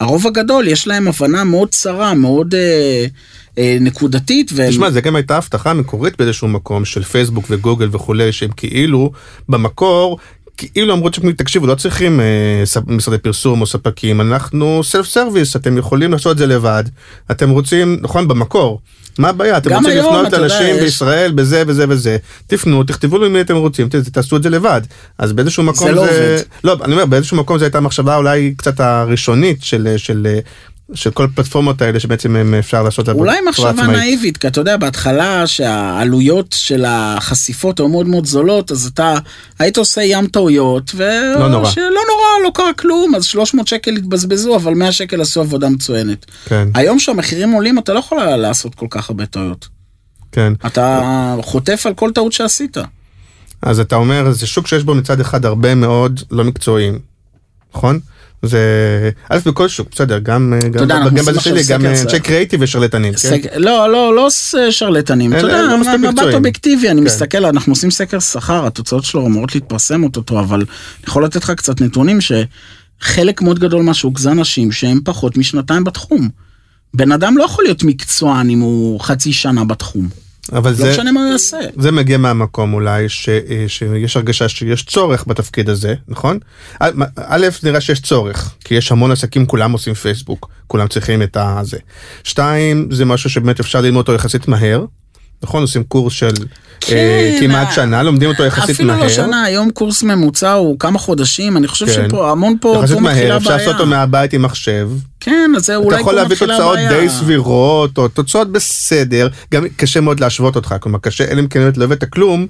[SPEAKER 4] הרוב הגדול יש להם הבנה מאוד צרה, מאוד... Uh, אה, נקודתית.
[SPEAKER 3] ו... תשמע, זה גם הייתה הבטחה מקורית באיזשהו מקום של פייסבוק וגוגל וכולי, שהם כאילו במקור כאילו אמרו תקשיבו לא צריכים אה, משרדי פרסום או ספקים אנחנו סלף סרוויס אתם יכולים לעשות את זה לבד אתם רוצים נכון במקור מה הבעיה? אתם רוצים היום, לפנות לאנשים בישראל יש... בזה וזה וזה. תפנו תכתבו לי מי אתם רוצים תעשו את זה לבד. אז באיזשהו מקום
[SPEAKER 4] זה, לא זה...
[SPEAKER 3] לא עובד. לא אני אומר באיזשהו מקום זו הייתה מחשבה אולי קצת הראשונית של של של כל הפלטפורמות האלה שבעצם הם אפשר לעשות
[SPEAKER 4] אולי מחשבה נאיבית כי אתה יודע בהתחלה שהעלויות של החשיפות היו מאוד מאוד זולות אז אתה היית עושה ים טעויות
[SPEAKER 3] ולא נורא
[SPEAKER 4] שלא נורא לא קרה כלום אז 300 שקל התבזבזו אבל 100 שקל עשו עבודה מצוינת.
[SPEAKER 3] כן.
[SPEAKER 4] היום שהמחירים עולים אתה לא יכול לעשות כל כך הרבה טעויות.
[SPEAKER 3] כן.
[SPEAKER 4] אתה חוטף על כל טעות שעשית.
[SPEAKER 3] אז אתה אומר זה שוק שיש בו מצד אחד הרבה מאוד לא מקצועיים נכון? זה א' בכל שוק בסדר גם גם בזה שלי גם אנשי קריאיטיב ושרלטנים.
[SPEAKER 4] כן? לא לא לא שרלטנים אתה יודע
[SPEAKER 3] לא
[SPEAKER 4] מבט אובייקטיבי אני כן. מסתכל אנחנו עושים סקר שכר התוצאות שלו אמורות להתפרסם אותו אבל אני יכול לתת לך קצת נתונים שחלק מאוד גדול מהשוק זה אנשים שהם פחות משנתיים בתחום. בן אדם לא יכול להיות מקצוען אם הוא חצי שנה בתחום.
[SPEAKER 3] אבל
[SPEAKER 4] לא
[SPEAKER 3] זה,
[SPEAKER 4] משנה מה הוא יעשה.
[SPEAKER 3] זה מגיע מהמקום אולי ש, אה, שיש הרגשה שיש צורך בתפקיד הזה, נכון? א', נראה שיש צורך, כי יש המון עסקים, כולם עושים פייסבוק, כולם צריכים את הזה. שתיים, זה משהו שבאמת אפשר ללמוד אותו יחסית מהר, נכון? עושים קורס של כן, אה, כמעט שנה, לומדים אותו יחסית
[SPEAKER 4] אפילו
[SPEAKER 3] מהר.
[SPEAKER 4] אפילו לא שנה, היום קורס ממוצע הוא כמה חודשים, אני חושב כן. שפה המון פה,
[SPEAKER 3] פה מתחילה בעיה. אפשר לעשות אותו מהבית עם מחשב.
[SPEAKER 4] כן, אז זה אולי
[SPEAKER 3] פה מתחילה בעיה. אתה יכול להביא תוצאות די סבירות, או תוצאות בסדר, גם קשה מאוד להשוות אותך, כלומר קשה, אלא אם כן באמת לא הבאת כלום.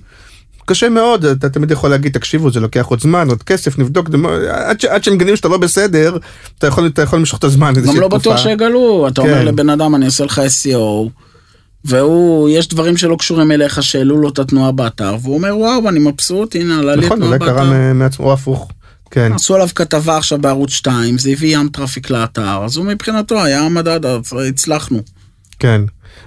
[SPEAKER 3] קשה מאוד, אתה תמיד יכול להגיד, תקשיבו, זה לוקח עוד זמן, עוד כסף, נבדוק, עד, ש, עד שמגנים שאתה לא בסדר, אתה יכול, אתה יכול למשוך את הזמן.
[SPEAKER 4] גם לא בטוח שיגלו, אתה כן. אומר לבן אדם, אני אעשה לך SEO. והוא, יש דברים שלא קשורים אליך שהעלו לו את התנועה באתר, והוא אומר וואו אני מבסוט, הנה עלה לי
[SPEAKER 3] נכון, תנועה באתר. נכון, אולי קרה מעצמו, או הפוך. כן.
[SPEAKER 4] עשו עליו כתבה עכשיו בערוץ 2, זה הביא ים traffic לאתר, אז הוא מבחינתו היה המדד, אז הצלחנו.
[SPEAKER 3] כן.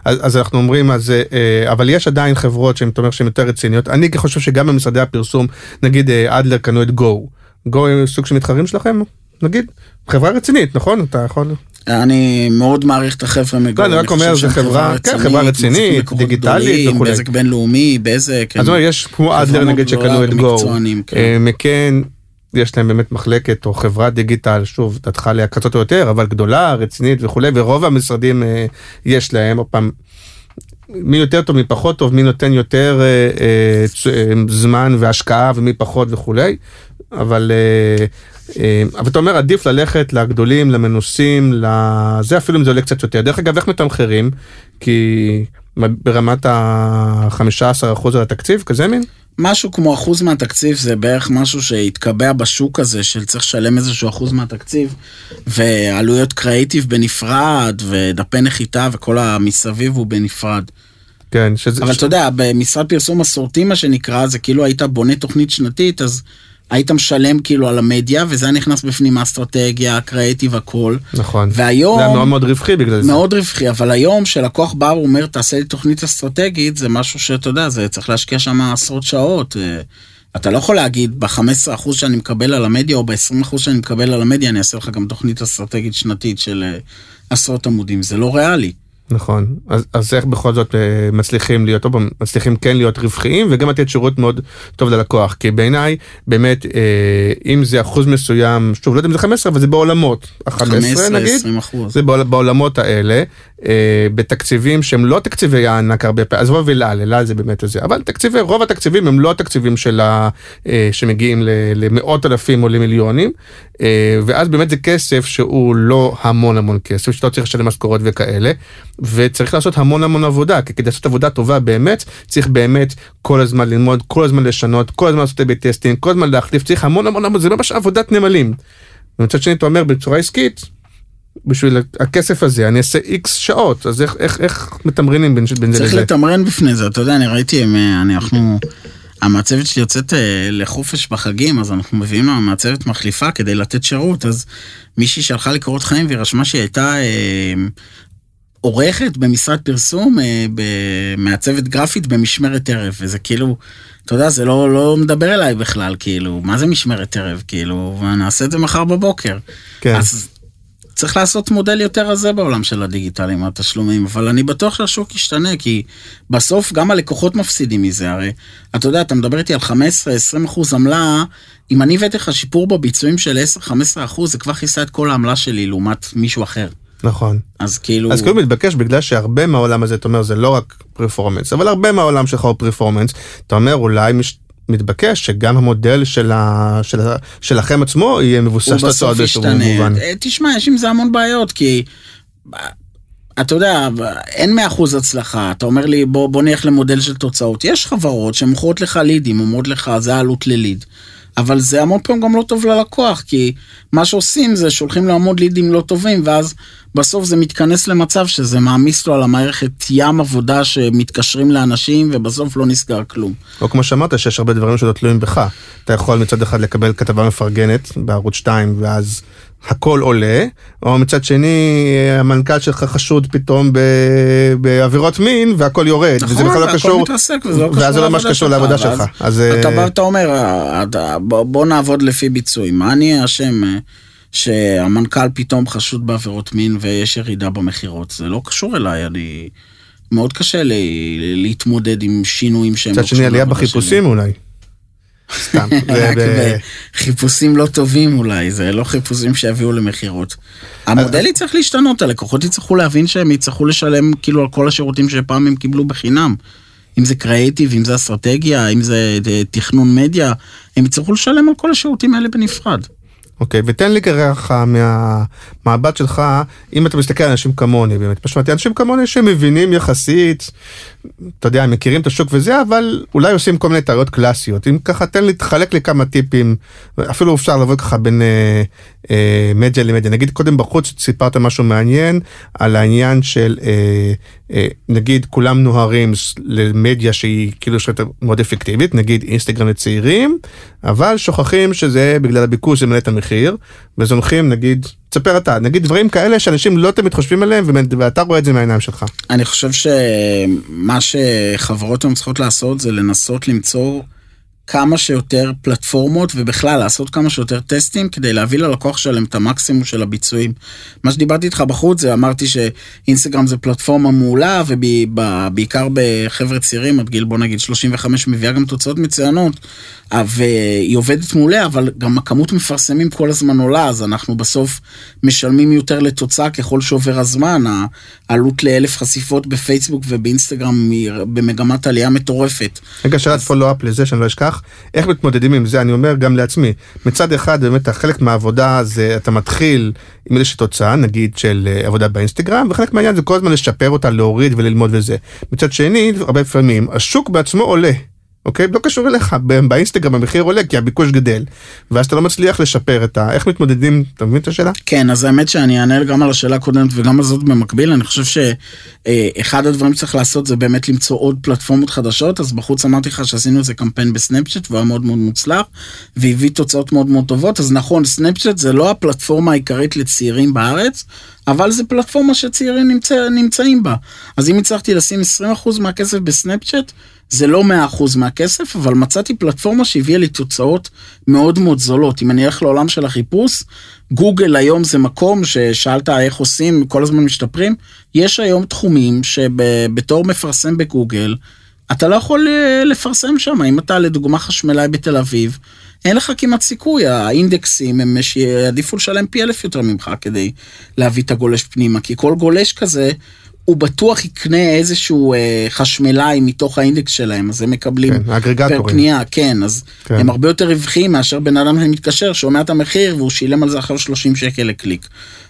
[SPEAKER 3] אז, אז אנחנו אומרים, אז, אה, אבל יש עדיין חברות שהן, אתה אומר שהן יותר רציניות. אני חושב שגם במשרדי הפרסום, נגיד אה, אדלר קנו את גו. גו סוג של מתחרים שלכם? נגיד, חברה רצינית, נכון? אתה יכול...
[SPEAKER 4] אני מאוד מעריך את החבר'ה מגו.
[SPEAKER 3] לא, אני רק אומר, זו חברה, כן, חברה רצינית, דיגיטלית וכולי.
[SPEAKER 4] בזק בינלאומי, בזק.
[SPEAKER 3] אז יש כמו אדלר נגיד שקנו את גו.
[SPEAKER 4] כן.
[SPEAKER 3] אה, מקן, יש להם באמת מחלקת או חברת דיגיטל, שוב, דתך עליה קצת או יותר, אבל גדולה, רצינית וכולי, ורוב המשרדים אה, יש להם, עוד פעם, מי יותר טוב, מי פחות טוב, מי נותן יותר זמן והשקעה ומי פחות וכולי, אבל אה, אבל אתה אומר עדיף ללכת לגדולים, למנוסים, לזה אפילו אם זה עולה קצת יותר. דרך אגב, איך מתמחרים? כי ברמת ה-15% על התקציב, כזה מין?
[SPEAKER 4] משהו כמו אחוז מהתקציב זה בערך משהו שהתקבע בשוק הזה של צריך לשלם איזשהו אחוז מהתקציב ועלויות קריאיטיב בנפרד ודפי נחיתה וכל המסביב הוא בנפרד.
[SPEAKER 3] כן, שזה...
[SPEAKER 4] אבל אתה יודע, במשרד פרסום מסורתי מה שנקרא, זה כאילו היית בונה תוכנית שנתית, אז היית משלם כאילו על המדיה, וזה היה נכנס בפנים האסטרטגיה, הקריאיטיב, הכל.
[SPEAKER 3] נכון.
[SPEAKER 4] והיום...
[SPEAKER 3] זה היה מאוד מאוד רווחי בגלל זה.
[SPEAKER 4] מאוד רווחי, אבל היום שלקוח בא ואומר תעשה לי תוכנית אסטרטגית, זה משהו שאתה יודע, זה צריך להשקיע שם עשרות שעות. אה, אתה לא יכול להגיד ב-15% שאני מקבל על המדיה או ב-20% שאני מקבל על המדיה, אני אעשה לך גם תוכנית אסטרטגית שנתית של אה, עשרות עמודים, זה לא ריאלי.
[SPEAKER 3] נכון, אז, אז איך בכל זאת אה, מצליחים להיות, פעם, מצליחים כן להיות רווחיים וגם לתת שירות מאוד טוב ללקוח, כי בעיניי באמת אה, אם זה אחוז מסוים, שוב לא יודע אם זה 15 אבל זה בעולמות, ה-15 נגיד,
[SPEAKER 4] 20 אחוז.
[SPEAKER 3] זה בעול, בעולמות האלה, אה, בתקציבים שהם לא תקציבי הענק הרבה פעמים, עזבו אל על, אל על זה באמת זה, אבל תקציבי, רוב התקציבים הם לא התקציבים של ה, אה, שמגיעים למאות אלפים או למיליונים, אה, ואז באמת זה כסף שהוא לא המון המון כסף, שאתה צריך לשלם משכורות וכאלה, וצריך לעשות המון המון עבודה, כי כדי לעשות עבודה טובה באמת, צריך באמת כל הזמן ללמוד, כל הזמן לשנות, כל הזמן לעשות טסטים, כל הזמן להחליף, צריך המון המון המון, זה ממש עבודת נמלים. ומצד שני אתה אומר בצורה עסקית, בשביל הכסף הזה אני אעשה איקס שעות, אז איך, איך, איך מתמרנים בין, בין זה
[SPEAKER 4] צריך
[SPEAKER 3] לזה?
[SPEAKER 4] לתמרן בפני זה, אתה יודע, אני ראיתי, הם, אה, אני- אנחנו, המעצבת שלי יוצאת אה, לחופש בחגים, אז אנחנו מביאים לה מעצבת מחליפה כדי לתת שירות, אז מישהי שהלכה לקורות חיים והיא רשמה שהיא הייתה אה, עורכת במשרד פרסום, אה, במעצבת גרפית במשמרת ערב, וזה כאילו, אתה יודע, זה לא, לא מדבר אליי בכלל, כאילו, מה זה משמרת ערב, כאילו, ונעשה את זה מחר בבוקר.
[SPEAKER 3] כן.
[SPEAKER 4] אז צריך לעשות מודל יותר רזה בעולם של הדיגיטל עם התשלומים, אבל אני בטוח שהשוק ישתנה, כי בסוף גם הלקוחות מפסידים מזה, הרי אתה יודע, אתה מדבר איתי על 15-20 אחוז עמלה, אם אני הבאתי לך שיפור בביצועים של 10-15 אחוז, זה כבר כיסה את כל העמלה שלי לעומת מישהו אחר.
[SPEAKER 3] נכון.
[SPEAKER 4] אז כאילו...
[SPEAKER 3] אז כאילו מתבקש בגלל שהרבה מהעולם הזה, אתה אומר, זה לא רק פרפורמנס, אבל הרבה מהעולם שלך הוא פרפורמנס, אתה אומר אולי מש... מתבקש שגם המודל של ה... של ה... שלכם עצמו יהיה מבוסס הצועד באיזשהו. מובן.
[SPEAKER 4] אה, תשמע, יש עם זה המון בעיות, כי... אתה יודע, אין 100% הצלחה, אתה אומר לי בוא, בוא נלך למודל של תוצאות. יש חברות שמוכרות לך לידים, אומרות לך זה העלות לליד. אבל זה המון פעמים גם לא טוב ללקוח, כי מה שעושים זה שולחים לו המון לידים לא טובים, ואז בסוף זה מתכנס למצב שזה מעמיס לו על המערכת ים עבודה שמתקשרים לאנשים, ובסוף לא נסגר כלום.
[SPEAKER 3] או כמו שאמרת, שיש הרבה דברים שלא תלויים בך. אתה יכול מצד אחד לקבל כתבה מפרגנת בערוץ 2, ואז הכל עולה, או מצד שני, המנכ"ל שלך חשוד פתאום ב... בעבירות מין, והכל יורד. וזה
[SPEAKER 4] נכון,
[SPEAKER 3] בכלל לא קשור,
[SPEAKER 4] מתרסק, וזה לא
[SPEAKER 3] ואז זה לא ממש קשור לעבודה שלך. אז
[SPEAKER 4] אתה
[SPEAKER 3] אה,
[SPEAKER 4] בא ואתה אומר, אה, אתה- בוא בוא נעבוד לפי ביצועים. מה אני אשם אה, שהמנכ"ל פתאום חשוד בעבירות מין ויש ירידה במכירות? זה לא קשור אליי, אני... מאוד קשה לי להתמודד עם שינויים שהם לא
[SPEAKER 3] מצד שני, עלייה בחיפושים אולי. סתם.
[SPEAKER 4] רק בחיפושים לא טובים אולי, זה לא חיפושים שיביאו למכירות. המודל יצטרך להשתנות, הלקוחות יצטרכו להבין שהם יצטרכו לשלם כאילו על כל השירותים שפעם הם קיבלו בחינם. אם זה קריאיטיב, אם זה אסטרטגיה, אם זה אה, תכנון מדיה, הם יצטרכו לשלם על כל השירותים האלה בנפרד.
[SPEAKER 3] אוקיי, ותן לי ככה מהמבט שלך, אם אתה מסתכל על אנשים כמוני, באמת, פשוט אנשים כמוני שמבינים יחסית, אתה יודע, מכירים את השוק וזה, אבל אולי עושים כל מיני טעויות קלאסיות. אם ככה, תן לי, תחלק לי כמה טיפים, אפילו אפשר לבוא ככה בין אה, אה, מדיה למדיה. נגיד קודם בחוץ סיפרת משהו מעניין על העניין של, אה, נגיד כולם נוהרים למדיה שהיא כאילו שאתה מאוד אפקטיבית, נגיד אינסטגרם לצעירים, אבל שוכחים שזה בגלל הביקוש זה את המחיר, וזונחים נגיד, תספר אתה, נגיד דברים כאלה שאנשים לא תמיד חושבים עליהם, ואתה רואה את זה מהעיניים שלך.
[SPEAKER 4] אני חושב שמה שחברות היום צריכות לעשות זה לנסות למצוא כמה שיותר פלטפורמות ובכלל לעשות כמה שיותר טסטים כדי להביא ללקוח שלהם את המקסימום של הביצועים. מה שדיברתי איתך בחוץ זה אמרתי שאינסטגרם זה פלטפורמה מעולה ובעיקר בחבר'ה צעירים עד גיל בוא נגיד 35 מביאה גם תוצאות מצוינות והיא עובדת מעולה אבל גם הכמות מפרסמים כל הזמן עולה אז אנחנו בסוף משלמים יותר לתוצאה ככל שעובר הזמן העלות לאלף חשיפות בפייסבוק ובאינסטגרם היא במגמת עלייה מטורפת.
[SPEAKER 3] רגע, שאלת פולו-אפ לזה שאני לא אשכח, איך מתמודדים עם זה, אני אומר גם לעצמי, מצד אחד באמת חלק מהעבודה זה אתה מתחיל עם איזושהי תוצאה, נגיד של אה, עבודה באינסטגרם, וחלק מהעניין זה כל הזמן לשפר אותה, להוריד וללמוד וזה. מצד שני, הרבה פעמים, השוק בעצמו עולה. אוקיי? לא קשור אליך, באינסטגרם המחיר עולה כי הביקוש גדל, ואז אתה לא מצליח לשפר את ה... איך מתמודדים, אתה מבין את השאלה?
[SPEAKER 4] כן, אז האמת שאני אענה גם על השאלה הקודמת וגם על זאת במקביל, אני חושב שאחד הדברים שצריך לעשות זה באמת למצוא עוד פלטפורמות חדשות, אז בחוץ אמרתי לך שעשינו איזה קמפיין בסנאפצ'אט והוא היה מאוד מאוד מוצלח, והביא תוצאות מאוד מאוד טובות, אז נכון, סנאפצ'אט זה לא הפלטפורמה העיקרית לצעירים בארץ, אבל זה פלטפורמה שצעירים נמצא, נמצאים בה. אז אם הצלחתי לשים 20% מהכסף בסנאפצ'אט, זה לא 100% מהכסף, אבל מצאתי פלטפורמה שהביאה לי תוצאות מאוד מאוד זולות. אם אני אלך לעולם של החיפוש, גוגל היום זה מקום ששאלת איך עושים, כל הזמן משתפרים. יש היום תחומים שבתור מפרסם בגוגל, אתה לא יכול אה, לפרסם שם. אם אתה לדוגמה חשמלאי בתל אביב, אין לך כמעט סיכוי, האינדקסים הם שיעדיפו לשלם פי אלף יותר ממך כדי להביא את הגולש פנימה, כי כל גולש כזה, הוא בטוח יקנה איזשהו אה, חשמלאי מתוך האינדקס שלהם, אז הם מקבלים
[SPEAKER 3] כן.
[SPEAKER 4] פר קנייה, כן, אז
[SPEAKER 3] כן.
[SPEAKER 4] הם הרבה יותר רווחיים מאשר בן אדם שמתקשר, שומע את המחיר והוא שילם על זה עכשיו 30 שקל לקליק.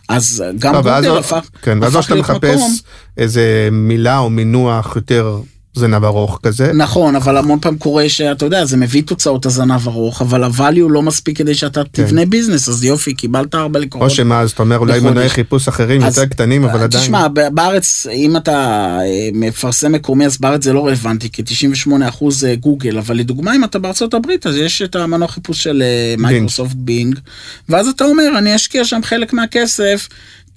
[SPEAKER 4] אז גם
[SPEAKER 3] לא, ואז
[SPEAKER 4] גוגל
[SPEAKER 3] לא-
[SPEAKER 4] הפך,
[SPEAKER 3] כן, ואז
[SPEAKER 4] הפך
[SPEAKER 3] שאתה
[SPEAKER 4] להיות
[SPEAKER 3] מחפש
[SPEAKER 4] מקום,
[SPEAKER 3] איזה מילה או מינוח יותר זנב ארוך כזה,
[SPEAKER 4] נכון, אבל המון פעם קורה שאתה יודע, זה מביא תוצאות הזנב ארוך, אבל הvalue לא מספיק כדי שאתה תבנה ביזנס, אז יופי, קיבלת ארבע לקוחות.
[SPEAKER 3] כן. או שמה, אז אתה אומר אולי. מנועי חיפוש אחרים
[SPEAKER 4] אז-
[SPEAKER 3] יותר קטנים, אבל עדיין.
[SPEAKER 4] תשמע, בארץ, אם אתה אה, מפרסם מקומי, אז בארץ זה לא רלוונטי, כי 98% זה גוגל, אבל לדוגמה, אם אתה בארצות הברית, אז יש את המנוע חיפוש של אה, Microsoft Bing, ואז אתה אומר, אני אשקיע שם חלק מהכסף.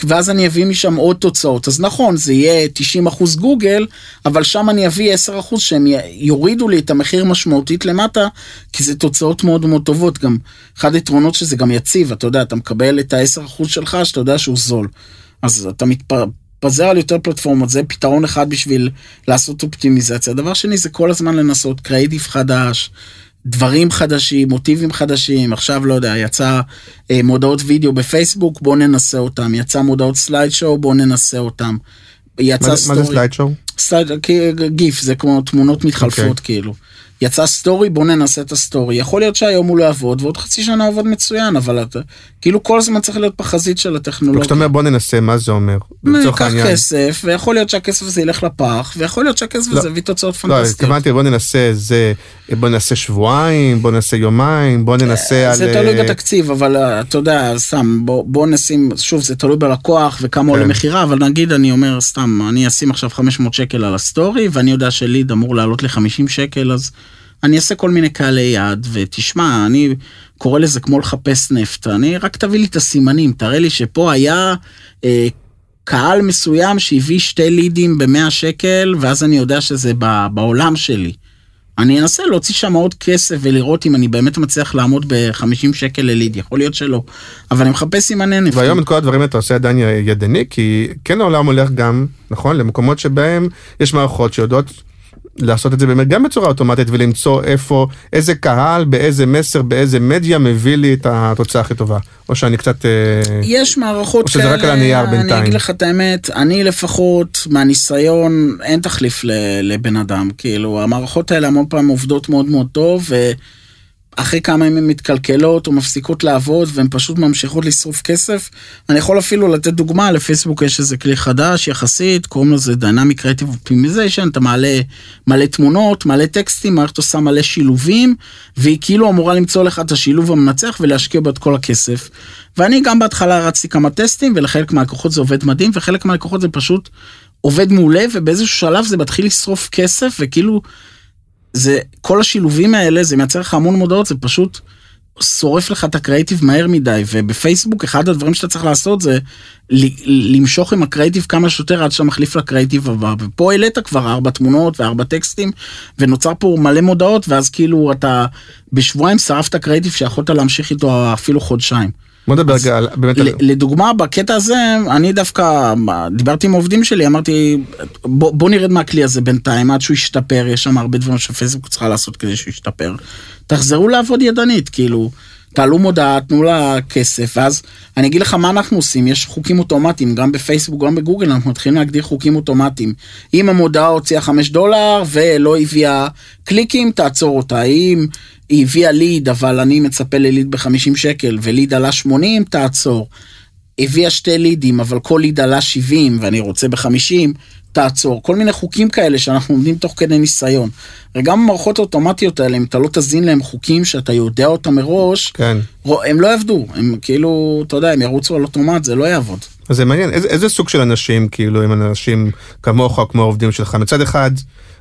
[SPEAKER 4] ואז אני אביא משם עוד תוצאות. אז נכון, זה יהיה 90% גוגל, אבל שם אני אביא 10% שהם יורידו לי את המחיר משמעותית למטה, כי זה תוצאות מאוד מאוד טובות. גם אחד היתרונות שזה גם יציב, אתה יודע, אתה מקבל את ה-10% שלך, שאתה יודע שהוא זול. אז אתה מתפזר על יותר פלטפורמות, זה פתרון אחד בשביל לעשות אופטימיזציה. דבר שני זה כל הזמן לנסות קרייטיב חדש, דברים חדשים, מוטיבים חדשים, עכשיו לא יודע, יצא אה, מודעות וידאו בפייסבוק, בואו ננסה אותם, יצא מודעות slide show, בואו ננסה אותם. יצא
[SPEAKER 3] מה זה- מה זה slide
[SPEAKER 4] show? slide, גיף, זה כמו תמונות מתחלפות
[SPEAKER 3] אוקיי.
[SPEAKER 4] כאילו. יצא סטורי, בוא ננסה את הסטורי. יכול להיות שהיום הוא לא יעבוד, ועוד חצי שנה עובד מצוין, אבל אתה, כאילו כל הזמן צריך להיות בחזית של הטכנולוגיה.
[SPEAKER 3] וכשאתה אומר בוא ננסה, מה זה אומר? לצורך העניין קח.
[SPEAKER 4] כסף, ויכול להיות שהכסף הזה ילך לפח, ויכול להיות שהכסף
[SPEAKER 3] לא.
[SPEAKER 4] הזה יביא תוצאות
[SPEAKER 3] לא,
[SPEAKER 4] פנטסטיות.
[SPEAKER 3] התכוונתי בוא ננסה זה, בוא ננסה שבועיים, בוא ננסה יומיים, בוא ננסה על...
[SPEAKER 4] זה תלוי
[SPEAKER 3] אה,
[SPEAKER 4] בתקציב, אבל אה, אתה יודע, סתם, בוא, נשים, שוב, זה תלוי בלקוח וכמה עולה
[SPEAKER 3] כן.
[SPEAKER 4] מכירה, אבל נגיד, אני אומר, סתם, אני אשים עכשיו 500 שקל על הסטורי, ואני יודע שליד אמור לעלות לי 50 שקל, אז אני אעשה כל מיני קהלי יעד, ותשמע, אני קורא לזה כמו לחפש נפט, אני, רק תביא לי את הסימנים, תראה לי שפה היה... אה, קהל מסוים שהביא שתי לידים ב-100 שקל, ואז אני יודע שזה ב- בעולם שלי. אני אנסה להוציא שם עוד כסף ולראות אם אני באמת מצליח לעמוד ב-50 שקל לליד, יכול להיות שלא. אבל אני מחפש סימני נפט.
[SPEAKER 3] והיום את כל הדברים אתה עושה עדיין ידני, כי כן העולם הולך גם, נכון, למקומות שבהם יש מערכות שיודעות לעשות את זה באמת גם בצורה אוטומטית ולמצוא איפה, איזה קהל, באיזה מסר, באיזה מדיה מביא לי את התוצאה הכי טובה. או שאני קצת... אה,
[SPEAKER 4] יש מערכות
[SPEAKER 3] או שזה רק על הנייר בינתיים.
[SPEAKER 4] אני אגיד לך את האמת, אני לפחות, מהניסיון, אין תחליף לבן אדם. כאילו, המערכות האלה המון פעם עובדות מאוד מאוד טוב, ואחרי כמה ימים מתקלקלות או מפסיקות לעבוד, והן פשוט ממשיכות לשרוף כסף. אני יכול אפילו לתת דוגמה, לפייסבוק יש איזה כלי חדש יחסית, קוראים לזה Dynamic Creative Optimization, אתה מעלה מלא תמונות, מלא טקסטים, מערכת עושה מלא שילובים, והיא כאילו אמורה למצוא לך את השילוב המנצח ולהשקיע בו את כל הכסף. ואני גם בהתחלה רצתי כמה טסטים, ולחלק מהלקוחות זה עובד מדהים, וחלק מהלקוחות זה פשוט עובד מעולה, ובאיזשהו שלב זה מתחיל לשרוף כסף, וכאילו, זה, כל השילובים האלה, זה מייצר לך המון מודעות, זה פשוט שורף לך את הקריאיטיב מהר מדי, ובפייסבוק אחד הדברים שאתה צריך לעשות זה למשוך עם הקריאיטיב כמה שיותר עד שאתה מחליף לקריאיטיב הבא, ופה העלית כבר ארבע תמונות וארבע טקסטים, ונוצר פה מלא מודעות, ואז כאילו אתה בשבועיים שרפת קריאיטיב שיכולת להמשיך איתו אפילו חודשיים.
[SPEAKER 3] בוא נדבר רגע על... באמת על...
[SPEAKER 4] לדוגמה, בקטע הזה, אני דווקא דיברתי עם העובדים שלי, אמרתי, בוא, בוא נרד מהכלי הזה בינתיים, עד שהוא ישתפר, יש שם הרבה דברים שפייסבוק צריכה לעשות כדי שהוא ישתפר. תחזרו לעבוד ידנית, כאילו, תעלו מודעה, תנו לה כסף, ואז אני אגיד לך מה אנחנו עושים, יש חוקים אוטומטיים, גם בפייסבוק, גם בגוגל, אנחנו מתחילים להגדיר חוקים אוטומטיים. אם המודעה הוציאה 5 דולר ולא הביאה קליקים, תעצור אותה. אם היא הביאה ליד, אבל אני מצפה לליד ב-50 שקל, וליד עלה 80, תעצור. הביאה שתי לידים, אבל כל ליד עלה 70 ואני רוצה ב-50, תעצור, כל מיני חוקים כאלה שאנחנו עומדים תוך כדי ניסיון. וגם המערכות האוטומטיות האלה, אם אתה לא תזין להם חוקים שאתה יודע אותם מראש,
[SPEAKER 3] כן.
[SPEAKER 4] הם לא יעבדו, הם כאילו, אתה יודע, הם ירוצו על אוטומט, זה לא יעבוד.
[SPEAKER 3] אז זה מעניין, איזה, איזה סוג של אנשים, כאילו, הם אנשים כמוך, כמו העובדים שלך? מצד אחד,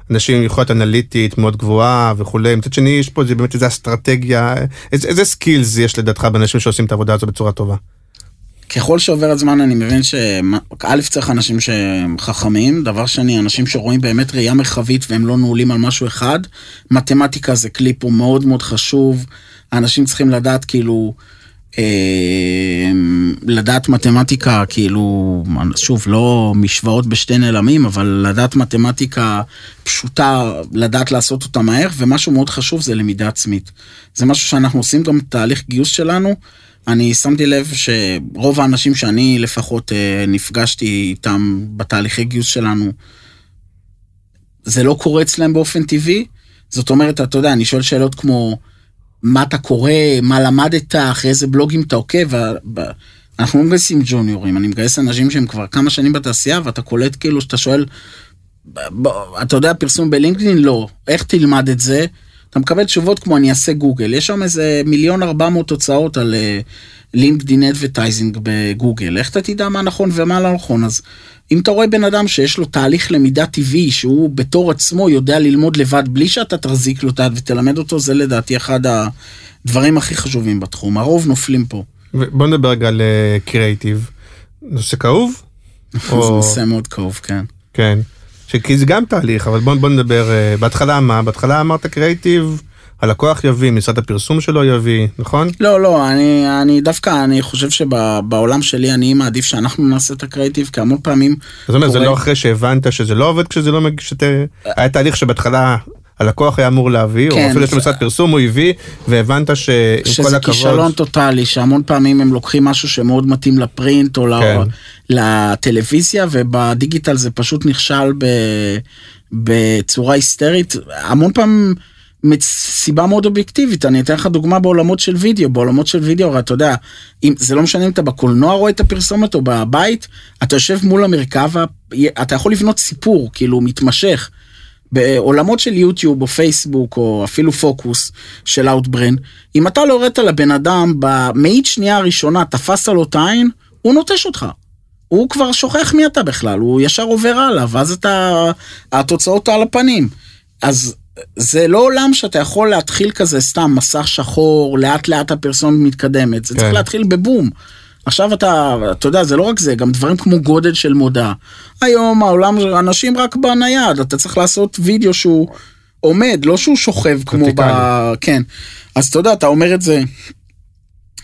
[SPEAKER 3] אנשים עם יכולת אנליטית מאוד גבוהה וכולי, מצד שני, יש פה באמת איזה אסטרטגיה, איזה, איזה skills יש לדעתך באנשים שעושים את העבודה הזו בצורה טובה?
[SPEAKER 4] ככל שעובר הזמן אני מבין שא' צריך אנשים שהם חכמים, דבר שני, אנשים שרואים באמת ראייה מרחבית והם לא נעולים על משהו אחד. מתמטיקה זה כלי פה מאוד מאוד חשוב, אנשים צריכים לדעת כאילו, לדעת מתמטיקה, כאילו, שוב, לא משוואות בשתי נעלמים, אבל לדעת מתמטיקה פשוטה, לדעת לעשות אותה מהר, ומשהו מאוד חשוב זה למידה עצמית. זה משהו שאנחנו עושים גם תהליך גיוס שלנו. אני שמתי לב שרוב האנשים שאני לפחות אה, נפגשתי איתם בתהליכי גיוס שלנו, זה לא קורה אצלם באופן טבעי. זאת אומרת, אתה יודע, אני שואל שאלות כמו, מה אתה קורא, מה למדת, אחרי איזה בלוגים אתה עוקב, אנחנו לא מגייסים ג'וניורים, אני מגייס אנשים שהם כבר כמה שנים בתעשייה, ואתה קולט כאילו שאתה שואל, אתה יודע פרסום בלינקדאין? לא. איך תלמד את זה? אתה מקבל תשובות כמו אני אעשה גוגל, יש שם איזה מיליון ארבע מאות תוצאות על לינקדאין uh, advertising בגוגל, איך אתה תדע מה נכון ומה לא נכון, אז אם אתה רואה בן אדם שיש לו תהליך למידה טבעי, שהוא בתור עצמו יודע ללמוד לבד בלי שאתה תחזיק לו את היד ותלמד אותו, זה לדעתי אחד הדברים הכי חשובים בתחום, הרוב נופלים פה.
[SPEAKER 3] בוא נדבר רגע על קריאיטיב, נושא כאוב?
[SPEAKER 4] זה נושא מאוד כאוב, כן.
[SPEAKER 3] כן. כי זה גם תהליך, אבל בוא, בוא נדבר, uh, בהתחלה מה? בהתחלה אמרת קריאיטיב, הלקוח יביא, משרד הפרסום שלו יביא, נכון?
[SPEAKER 4] לא, לא, אני, אני דווקא, אני חושב שבעולם שלי אני מעדיף שאנחנו נעשה את הקריאיטיב, כי המון פעמים...
[SPEAKER 3] זאת אומרת, קורא... זה לא אחרי שהבנת שזה לא עובד כשזה לא מגיע, שת... היה תהליך שבהתחלה הלקוח היה אמור להביא, כן, או אפילו יש לו משרד פרסום, הוא הביא, והבנת שעם כל הכבוד... שזה
[SPEAKER 4] כישלון טוטאלי, שהמון פעמים הם לוקחים משהו שמאוד מתאים לפרינט או כן. לטלוויזיה, ובדיגיטל זה פשוט נכשל ב... בצורה היסטרית. המון פעמים... סיבה מאוד אובייקטיבית, אני אתן לך דוגמה בעולמות של וידאו, בעולמות של וידאו, הרי אתה יודע, אם, זה לא משנה אם אתה בקולנוע רואה את הפרסומת או בבית, אתה יושב מול המרכב, אתה יכול לבנות סיפור, כאילו, מתמשך. בעולמות של יוטיוב או פייסבוק או אפילו פוקוס של אאוטברן, אם אתה לא הראית לבן אדם במאית שנייה הראשונה, תפסת לו את העין, הוא נוטש אותך. הוא כבר שוכח מי אתה בכלל, הוא ישר עובר הלאה, ואז אתה, התוצאות על הפנים. אז זה לא עולם שאתה יכול להתחיל כזה סתם מסך שחור, לאט לאט הפרסומת מתקדמת, זה כן. צריך להתחיל בבום. עכשיו אתה, אתה יודע, זה לא רק זה, גם דברים כמו גודל של מודעה. היום העולם, אנשים רק בנייד, אתה צריך לעשות וידאו שהוא עומד, לא שהוא שוכב כמו ב... כן. אז אתה יודע, אתה אומר את זה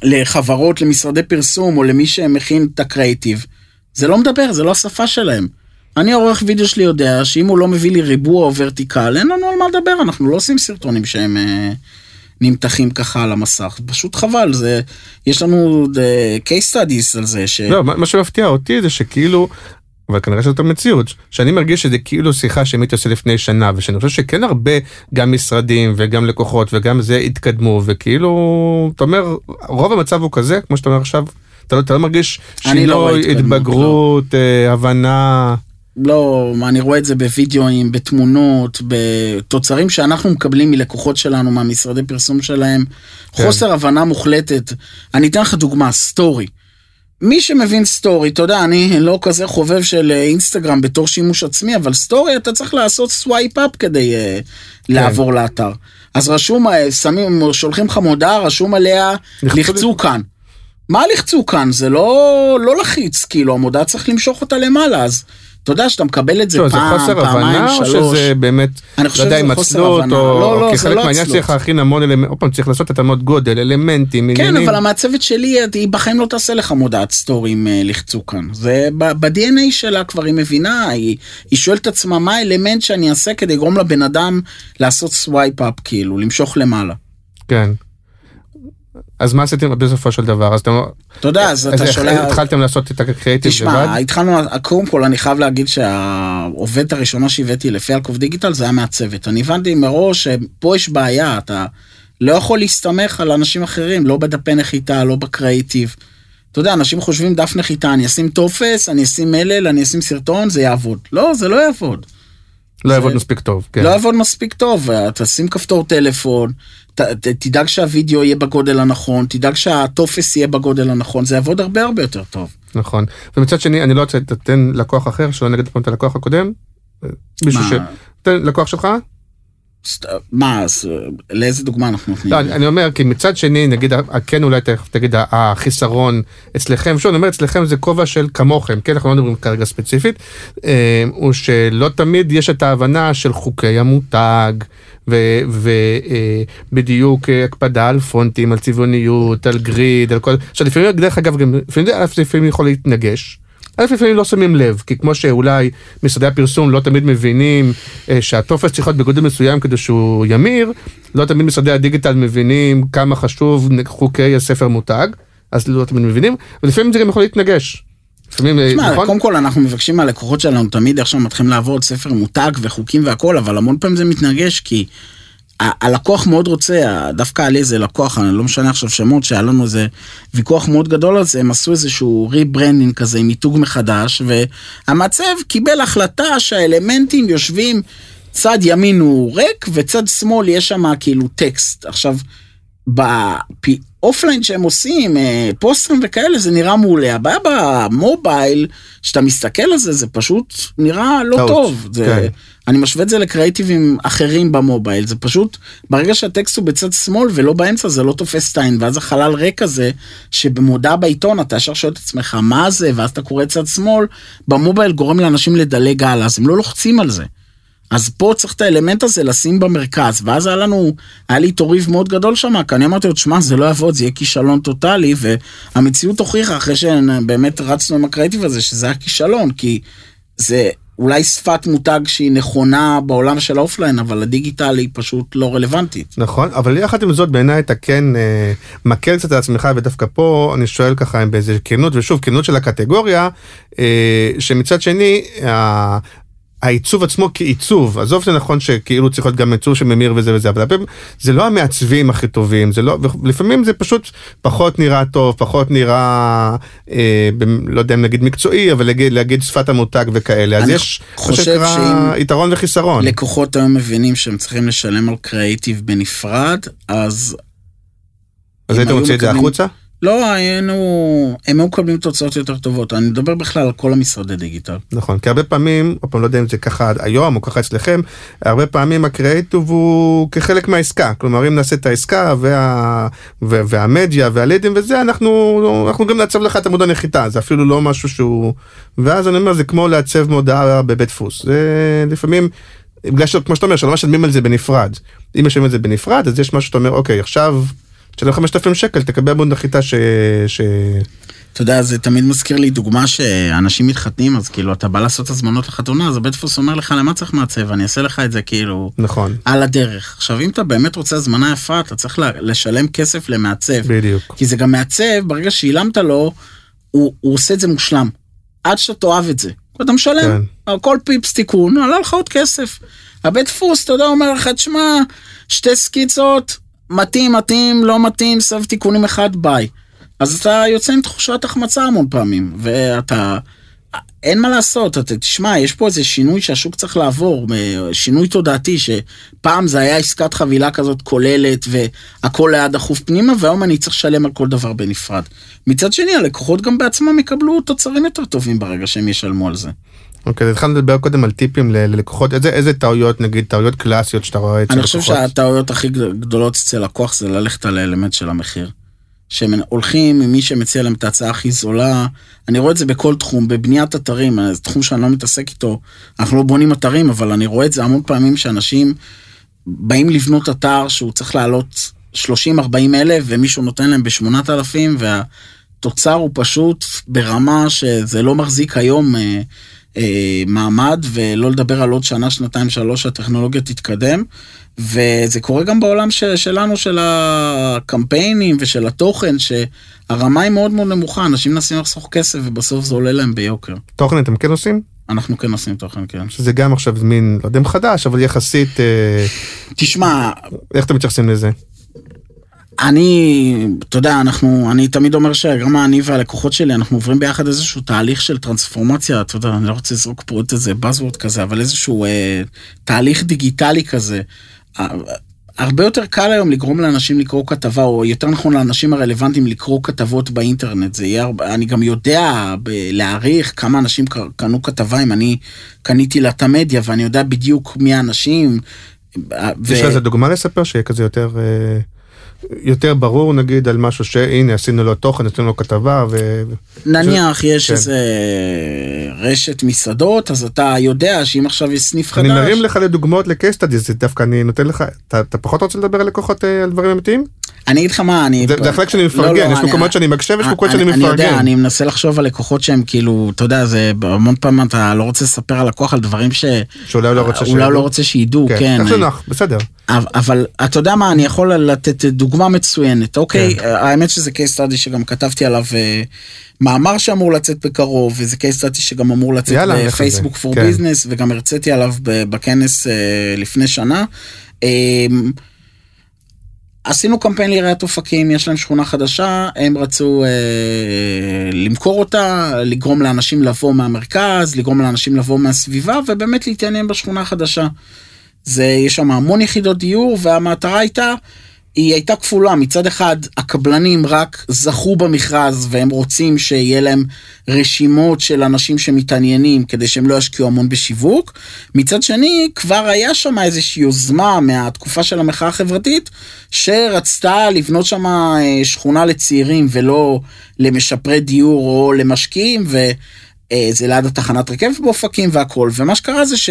[SPEAKER 4] לחברות, למשרדי פרסום, או למי שמכין את הקריאיטיב. זה לא מדבר, זה לא השפה שלהם. אני עורך וידאו שלי יודע שאם הוא לא מביא לי ריבוע או ורטיקל, אין לנו על מה לדבר, אנחנו לא עושים סרטונים שהם... אה, נמתחים ככה על המסך, פשוט חבל, זה, יש לנו the case studies על זה. ש...
[SPEAKER 3] לא, מה שמפתיע אותי זה שכאילו, אבל כנראה שזאת המציאות, שאני מרגיש שזה כאילו שיחה שהייתי עושה לפני שנה, ושאני חושב שכן הרבה, גם משרדים וגם לקוחות וגם זה התקדמו, וכאילו, אתה אומר, רוב המצב הוא כזה, כמו שאתה אומר עכשיו, אתה לא, אתה לא מרגיש
[SPEAKER 4] לא שינוי,
[SPEAKER 3] לא התבגרות, לא. הבנה.
[SPEAKER 4] לא, אני רואה את זה בווידאוים, בתמונות, בתוצרים שאנחנו מקבלים מלקוחות שלנו, מהמשרדי פרסום שלהם. כן. חוסר הבנה מוחלטת. אני אתן לך דוגמה, סטורי. מי שמבין סטורי, אתה יודע, אני לא כזה חובב של אה, אינסטגרם בתור שימוש עצמי, אבל סטורי אתה צריך לעשות swipe up כדי uh, כן. לעבור לאתר. אז רשום, אה, שמים, שולחים לך מודעה, רשום עליה, לחצו לי... כאן. מה לחצו כאן? זה לא, לא לחיץ, כאילו, המודעה צריך למשוך אותה למעלה, אז אתה יודע שאתה מקבל את זה לא, פעם, פעמיים, שלוש. זה חוסר הבנה או
[SPEAKER 3] שזה באמת,
[SPEAKER 4] אני חושב שזה חוסר הבנה.
[SPEAKER 3] או, לא, לא, זה לא מהעניין צריך להכין המון אלמנטים, עוד פעם צריך לעשות את העוד גודל, אלמנטים,
[SPEAKER 4] כן, עניינים. אבל המעצבת שלי, היא בחיים לא תעשה לך מודעת סטורי אם אה, לחצו כאן. זה ב-DNA שלה כבר היא מבינה, היא, היא שואלת את עצמה מה האלמנט שאני אעשה כדי לגרום לבן אדם לעשות swipe up, כאילו, למשוך למעלה.
[SPEAKER 3] כן. אז מה עשיתם בסופו של דבר? אז אתם...
[SPEAKER 4] אתה יודע, אז אתה שולח...
[SPEAKER 3] התחלתם לעשות את הקריאיטיב לבד?
[SPEAKER 4] תשמע, התחלנו, קודם כל אני חייב להגיד שהעובדת הראשונה שהבאתי לפיאלקוב דיגיטל זה היה מהצוות. אני הבנתי מראש שפה יש בעיה, אתה לא יכול להסתמך על אנשים אחרים, לא בדפי נחיתה, לא בקריאיטיב. אתה יודע, אנשים חושבים דף נחיתה, אני אשים טופס, אני אשים מלל, אני אשים סרטון, זה יעבוד. לא, זה לא יעבוד.
[SPEAKER 3] לא יעבוד מספיק טוב, כן.
[SPEAKER 4] לא יעבוד מספיק טוב, תשים כפתור טלפון, ת, ת, תדאג שהווידאו יהיה בגודל הנכון, תדאג שהטופס יהיה בגודל הנכון, זה יעבוד הרבה הרבה יותר טוב.
[SPEAKER 3] נכון. ומצד שני, אני לא רוצה לתת לקוח אחר, שלא נגד את הלקוח הקודם. מישהו
[SPEAKER 4] מה?
[SPEAKER 3] ש... תן לקוח שלך?
[SPEAKER 4] מה, אז, לאיזה דוגמה אנחנו נותנים?
[SPEAKER 3] לא, אני אומר, כי מצד שני, נגיד, כן אולי תכף תגיד החיסרון אצלכם, שוב, אני אומר, אצלכם זה כובע של כמוכם, כן, אנחנו לא מדברים כרגע ספציפית, אה, הוא שלא תמיד יש את ההבנה של חוקי המותג, ובדיוק הקפדה על פונטים, על צבעוניות, על גריד, על כל... עכשיו לפעמים, דרך אגב, לפעמים זה לפעמים יכול להתנגש. א', לפעמים לא שמים לב, כי כמו שאולי משרדי הפרסום לא תמיד מבינים אה, שהטופס צריך להיות בגודל מסוים כדי שהוא ימיר, לא תמיד משרדי הדיגיטל מבינים כמה חשוב חוקי הספר מותג, אז לא תמיד מבינים, ולפעמים זה גם יכול להתנגש. לפעמים, אה,
[SPEAKER 4] תשמע,
[SPEAKER 3] נכון?
[SPEAKER 4] קודם כל אנחנו מבקשים מהלקוחות שלנו תמיד עכשיו מתחילים לעבוד ספר מותג וחוקים והכל, אבל המון פעמים זה מתנגש כי הלקוח מאוד רוצה, דווקא היה לי איזה לקוח, אני לא משנה עכשיו שמות, שהיה לנו איזה ויכוח מאוד גדול על זה, הם עשו איזשהו rebranding כזה עם מיתוג מחדש, והמעצב קיבל החלטה שהאלמנטים יושבים, צד ימין הוא ריק וצד שמאל יש שם כאילו טקסט. עכשיו, ב offline שהם עושים, אה, פוסטרים וכאלה, זה נראה מעולה. הבעיה במובייל, כשאתה מסתכל על זה, זה פשוט נראה לא
[SPEAKER 3] טעות,
[SPEAKER 4] טוב. זה,
[SPEAKER 3] כן.
[SPEAKER 4] אני משווה את זה לקריאייטיבים אחרים במובייל, זה פשוט, ברגע שהטקסט הוא בצד שמאל ולא באמצע, זה לא תופס את העין, ואז החלל ריק הזה, שבמודעה בעיתון אתה ישר שואל את עצמך, מה זה, ואז אתה קורא צד שמאל, במובייל גורם לאנשים לדלג הלאה, אז הם לא לוחצים על זה. אז פה צריך את האלמנט הזה לשים במרכז, ואז היה לנו, היה לי איתו ריב מאוד גדול שם, כי אני אמרתי לו, תשמע, זה לא יעבוד, זה יהיה כישלון טוטאלי, והמציאות הוכיחה, אחרי שבאמת רצנו עם הקריאיטיב הזה, שזה היה כישלון, כי זה אולי שפת מותג שהיא נכונה בעולם של ה offline, אבל הדיגיטל היא פשוט לא רלוונטית.
[SPEAKER 3] נכון, אבל יחד עם זאת בעיניי אתה כן אה, מקל קצת על עצמך ודווקא פה אני שואל ככה באיזה כנות ושוב כנות של הקטגוריה אה, שמצד שני. ה... העיצוב עצמו כעיצוב, עזוב זה נכון שכאילו צריך להיות גם עיצוב שממיר וזה וזה, אבל הרבה פעמים זה לא המעצבים הכי טובים, זה לא, ולפעמים זה פשוט פחות נראה טוב, פחות נראה, אה, ב- לא יודע אם נגיד מקצועי, אבל להגיד, להגיד שפת המותג וכאלה, אז יש מה
[SPEAKER 4] חושב
[SPEAKER 3] שנקרא
[SPEAKER 4] שאם-
[SPEAKER 3] יתרון וחיסרון.
[SPEAKER 4] לקוחות היום מבינים שהם צריכים לשלם על קריאיטיב בנפרד, אז...
[SPEAKER 3] אז היית מוציא את זה החוצה?
[SPEAKER 4] לא, היינו... הם היו מקבלים תוצאות יותר טובות. אני מדבר בכלל על כל המשרדי דיגיטל.
[SPEAKER 3] נכון, כי הרבה פעמים, עוד פעם לא יודע אם זה ככה היום או ככה אצלכם, הרבה פעמים הקריאיטיב הוא כחלק מהעסקה, כלומר אם נעשה את העסקה וה, וה, והמדיה והלידים וזה, אנחנו, אנחנו גם נעצב לך את עמוד הנחיתה, זה אפילו לא משהו שהוא, ואז אני אומר זה כמו לעצב מודעה בבית דפוס, זה לפעמים, בגלל שכמו שאתה אומר, שלא משלמים על זה בנפרד, אם משלמים על זה בנפרד אז יש משהו שאתה אומר אוקיי עכשיו, תשלם 5,000 שקל תקבל עמוד נחיתה ש... ש...
[SPEAKER 4] אתה יודע, זה תמיד מזכיר לי דוגמה שאנשים מתחתנים, אז כאילו, אתה בא לעשות הזמנות לחתונה, אז הבית דפוס אומר לך, למה צריך מעצב? אני אעשה לך את זה כאילו
[SPEAKER 3] נכון,
[SPEAKER 4] על הדרך. עכשיו, אם אתה באמת רוצה הזמנה יפה, אתה צריך לשלם כסף למעצב.
[SPEAKER 3] בדיוק.
[SPEAKER 4] כי זה גם מעצב, ברגע ששילמת לו, הוא, הוא עושה את זה מושלם. עד שאתה תאהב את זה. אתה משלם,
[SPEAKER 3] כן.
[SPEAKER 4] כל פיפס תיקון, עלה לך עוד כסף. הבית דפוס, אתה יודע, אומר לך, תשמע, שתי סקיצות, מתאים, מתאים, לא מתאים, סבב תיקונים אחד, ביי. אז אתה יוצא עם תחושת החמצה המון פעמים, ואתה... אין מה לעשות, אתה תשמע, יש פה איזה שינוי שהשוק צריך לעבור, שינוי תודעתי, שפעם זה היה עסקת חבילה כזאת כוללת והכל היה דחוף פנימה, והיום אני צריך לשלם על כל דבר בנפרד. מצד שני, הלקוחות גם בעצמם יקבלו תוצרים יותר טובים ברגע שהם ישלמו על זה.
[SPEAKER 3] אוקיי, אז התחלנו לדבר קודם על טיפים ללקוחות, איזה, איזה טעויות, נגיד טעויות קלאסיות שאתה רואה אצל
[SPEAKER 4] אני
[SPEAKER 3] לקוחות?
[SPEAKER 4] חושב שהטעויות הכי גדולות אצל לקוח זה ללכת על האלמנט של המחיר. שהם הולכים עם מי שמציע להם את ההצעה הכי זולה, אני רואה את זה בכל תחום, בבניית אתרים, זה תחום שאני לא מתעסק איתו, אנחנו לא בונים אתרים, אבל אני רואה את זה המון פעמים שאנשים באים לבנות אתר שהוא צריך לעלות 30-40 אלף ומישהו נותן להם ב-8,000 והתוצר הוא פשוט ברמה שזה לא מחזיק היום אה, מעמד ולא לדבר על עוד שנה, שנתיים, שלוש שהטכנולוגיה תתקדם. וזה קורה גם בעולם ש, שלנו, של הקמפיינים ושל התוכן, שהרמה היא מאוד מאוד נמוכה, אנשים מנסים לחסוך כסף ובסוף זה עולה להם ביוקר.
[SPEAKER 3] תוכן אתם כן עושים?
[SPEAKER 4] אנחנו כן עושים תוכן, כן.
[SPEAKER 3] שזה גם עכשיו מין, לא יודע אם חדש, אבל יחסית, אה,
[SPEAKER 4] תשמע,
[SPEAKER 3] איך אתם מתייחסים לזה?
[SPEAKER 4] אני, אתה יודע, אנחנו, אני תמיד אומר שגם אני והלקוחות שלי, אנחנו עוברים ביחד איזשהו תהליך של טרנספורמציה, אתה יודע, אני לא רוצה לזרוק פה את איזה buzzword כזה, אבל איזשהו אה, תהליך דיגיטלי כזה. אה, הרבה יותר קל היום לגרום לאנשים לקרוא כתבה, או יותר נכון לאנשים הרלוונטיים לקרוא כתבות באינטרנט. זה יהיה, הרבה- אני גם יודע ב- להעריך כמה אנשים קנו כתבה, אם אני קניתי לה את המדיה, ואני יודע בדיוק מי האנשים. ו-
[SPEAKER 3] יש לך איזה דוגמה לספר שיהיה כזה יותר אה, יותר ברור נגיד על משהו שהנה עשינו לו תוכן עשינו לו כתבה ו...
[SPEAKER 4] נניח יש
[SPEAKER 3] כן.
[SPEAKER 4] איזה רשת מסעדות, אז אתה יודע שאם עכשיו יש סניף חדש...
[SPEAKER 3] אני מרים לך לדוגמאות לקייס סטאדי זה דווקא אני נותן לך אתה, אתה פחות רוצה לדבר על לקוחות אה, על דברים אמיתיים?
[SPEAKER 4] אני אגיד לך מה, אני...
[SPEAKER 3] זה החלק שאני
[SPEAKER 4] לא,
[SPEAKER 3] מפרגן
[SPEAKER 4] לא,
[SPEAKER 3] יש
[SPEAKER 4] אני-
[SPEAKER 3] מקומות שאני מקשה ויש מקומות שאני
[SPEAKER 4] אני- אני יודע,
[SPEAKER 3] מפרגן.
[SPEAKER 4] אני מנסה לחשוב על לקוחות שהם כאילו, אתה יודע, זה המון פעמים אתה לא רוצה לספר על לקוח על דברים ש...
[SPEAKER 3] שאולי לא רוצה
[SPEAKER 4] אולי לא
[SPEAKER 3] שידעו.
[SPEAKER 4] רוצה שידעו, כן.
[SPEAKER 3] איך שנוח בסדר.
[SPEAKER 4] אבל- אבל אתה יודע מה, אני יכול לתת דוגמה מצוינת, אוקיי?
[SPEAKER 3] כן.
[SPEAKER 4] האמת שזה case study שגם כתבתי עליו אה, מאמר שאמור לצאת בקרוב, וזה case study שגם אמור לצאת
[SPEAKER 3] יאללה.
[SPEAKER 4] בפייסבוק פור
[SPEAKER 3] כן.
[SPEAKER 4] ביזנס, וגם הרציתי עליו בכנס אה, לפני שנה. עשינו קמפיין לעיריית אופקים, יש להם שכונה חדשה, הם רצו אה, למכור אותה, לגרום לאנשים לבוא מהמרכז, לגרום לאנשים לבוא מהסביבה, ובאמת להתעניין בשכונה החדשה. זה, יש שם המון יחידות דיור, והמטרה הייתה, היא הייתה כפולה. מצד אחד, הקבלנים רק זכו במכרז, והם רוצים שיהיה להם רשימות של אנשים שמתעניינים, כדי שהם לא ישקיעו המון בשיווק. מצד שני, כבר היה שם איזושהי יוזמה מהתקופה של המחאה החברתית, שרצתה לבנות שם אה, שכונה לצעירים, ולא למשפרי דיור או למשקיעים, וזה ליד התחנת רכבת באופקים והכל. ומה שקרה זה ש...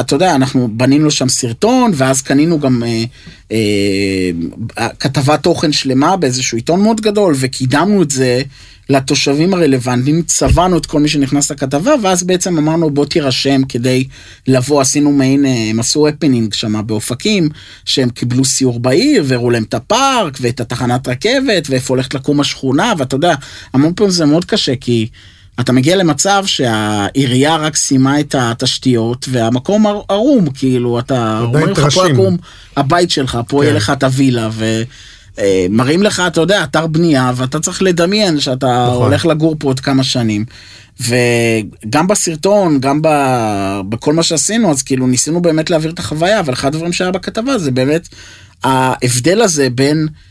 [SPEAKER 4] אתה יודע, אנחנו בנינו שם סרטון, ואז קנינו גם אה, אה, כתבת תוכן שלמה באיזשהו עיתון מאוד גדול, וקידמנו את זה לתושבים הרלוונטיים, צבענו את כל מי שנכנס לכתבה, ואז בעצם אמרנו בוא תירשם כדי לבוא, עשינו מעין, אה, הם עשו הפנינג שם באופקים, שהם קיבלו סיור בעיר, והראו להם את הפארק, ואת התחנת רכבת, ואיפה הולכת לקום השכונה, ואתה יודע, המון פעמים זה מאוד קשה, כי... אתה מגיע למצב שהעירייה רק סיימה את התשתיות והמקום ער- ערום, כאילו, אתה אומרים לך פה. יקום הבית שלך, פה
[SPEAKER 3] כן.
[SPEAKER 4] יהיה לך את הווילה, ומראים לך, אתה יודע, אתר בנייה, ואתה צריך לדמיין שאתה
[SPEAKER 3] נכון.
[SPEAKER 4] הולך לגור פה עוד כמה שנים. וגם בסרטון, גם ב- בכל מה שעשינו, אז כאילו ניסינו באמת להעביר את החוויה, אבל אחד הדברים שהיה בכתבה זה באמת ההבדל הזה בין אה,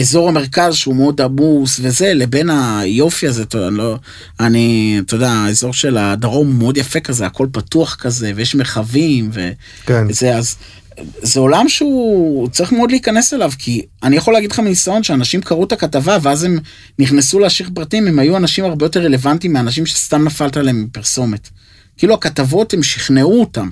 [SPEAKER 4] אזור המרכז שהוא מאוד עמוס וזה, לבין היופי הזה, אתה, לא, אני, אתה יודע, האזור של הדרום הוא מאוד יפה כזה, הכל פתוח כזה, ויש מרחבים,
[SPEAKER 3] כן.
[SPEAKER 4] וזה, אז זה עולם שהוא צריך מאוד להיכנס אליו, כי אני יכול להגיד לך מניסיון שאנשים קראו את הכתבה, ואז הם נכנסו להשאיר פרטים, הם היו אנשים הרבה יותר רלוונטיים מאנשים שסתם נפלת עליהם מפרסומת. כאילו הכתבות הם שכנעו אותם.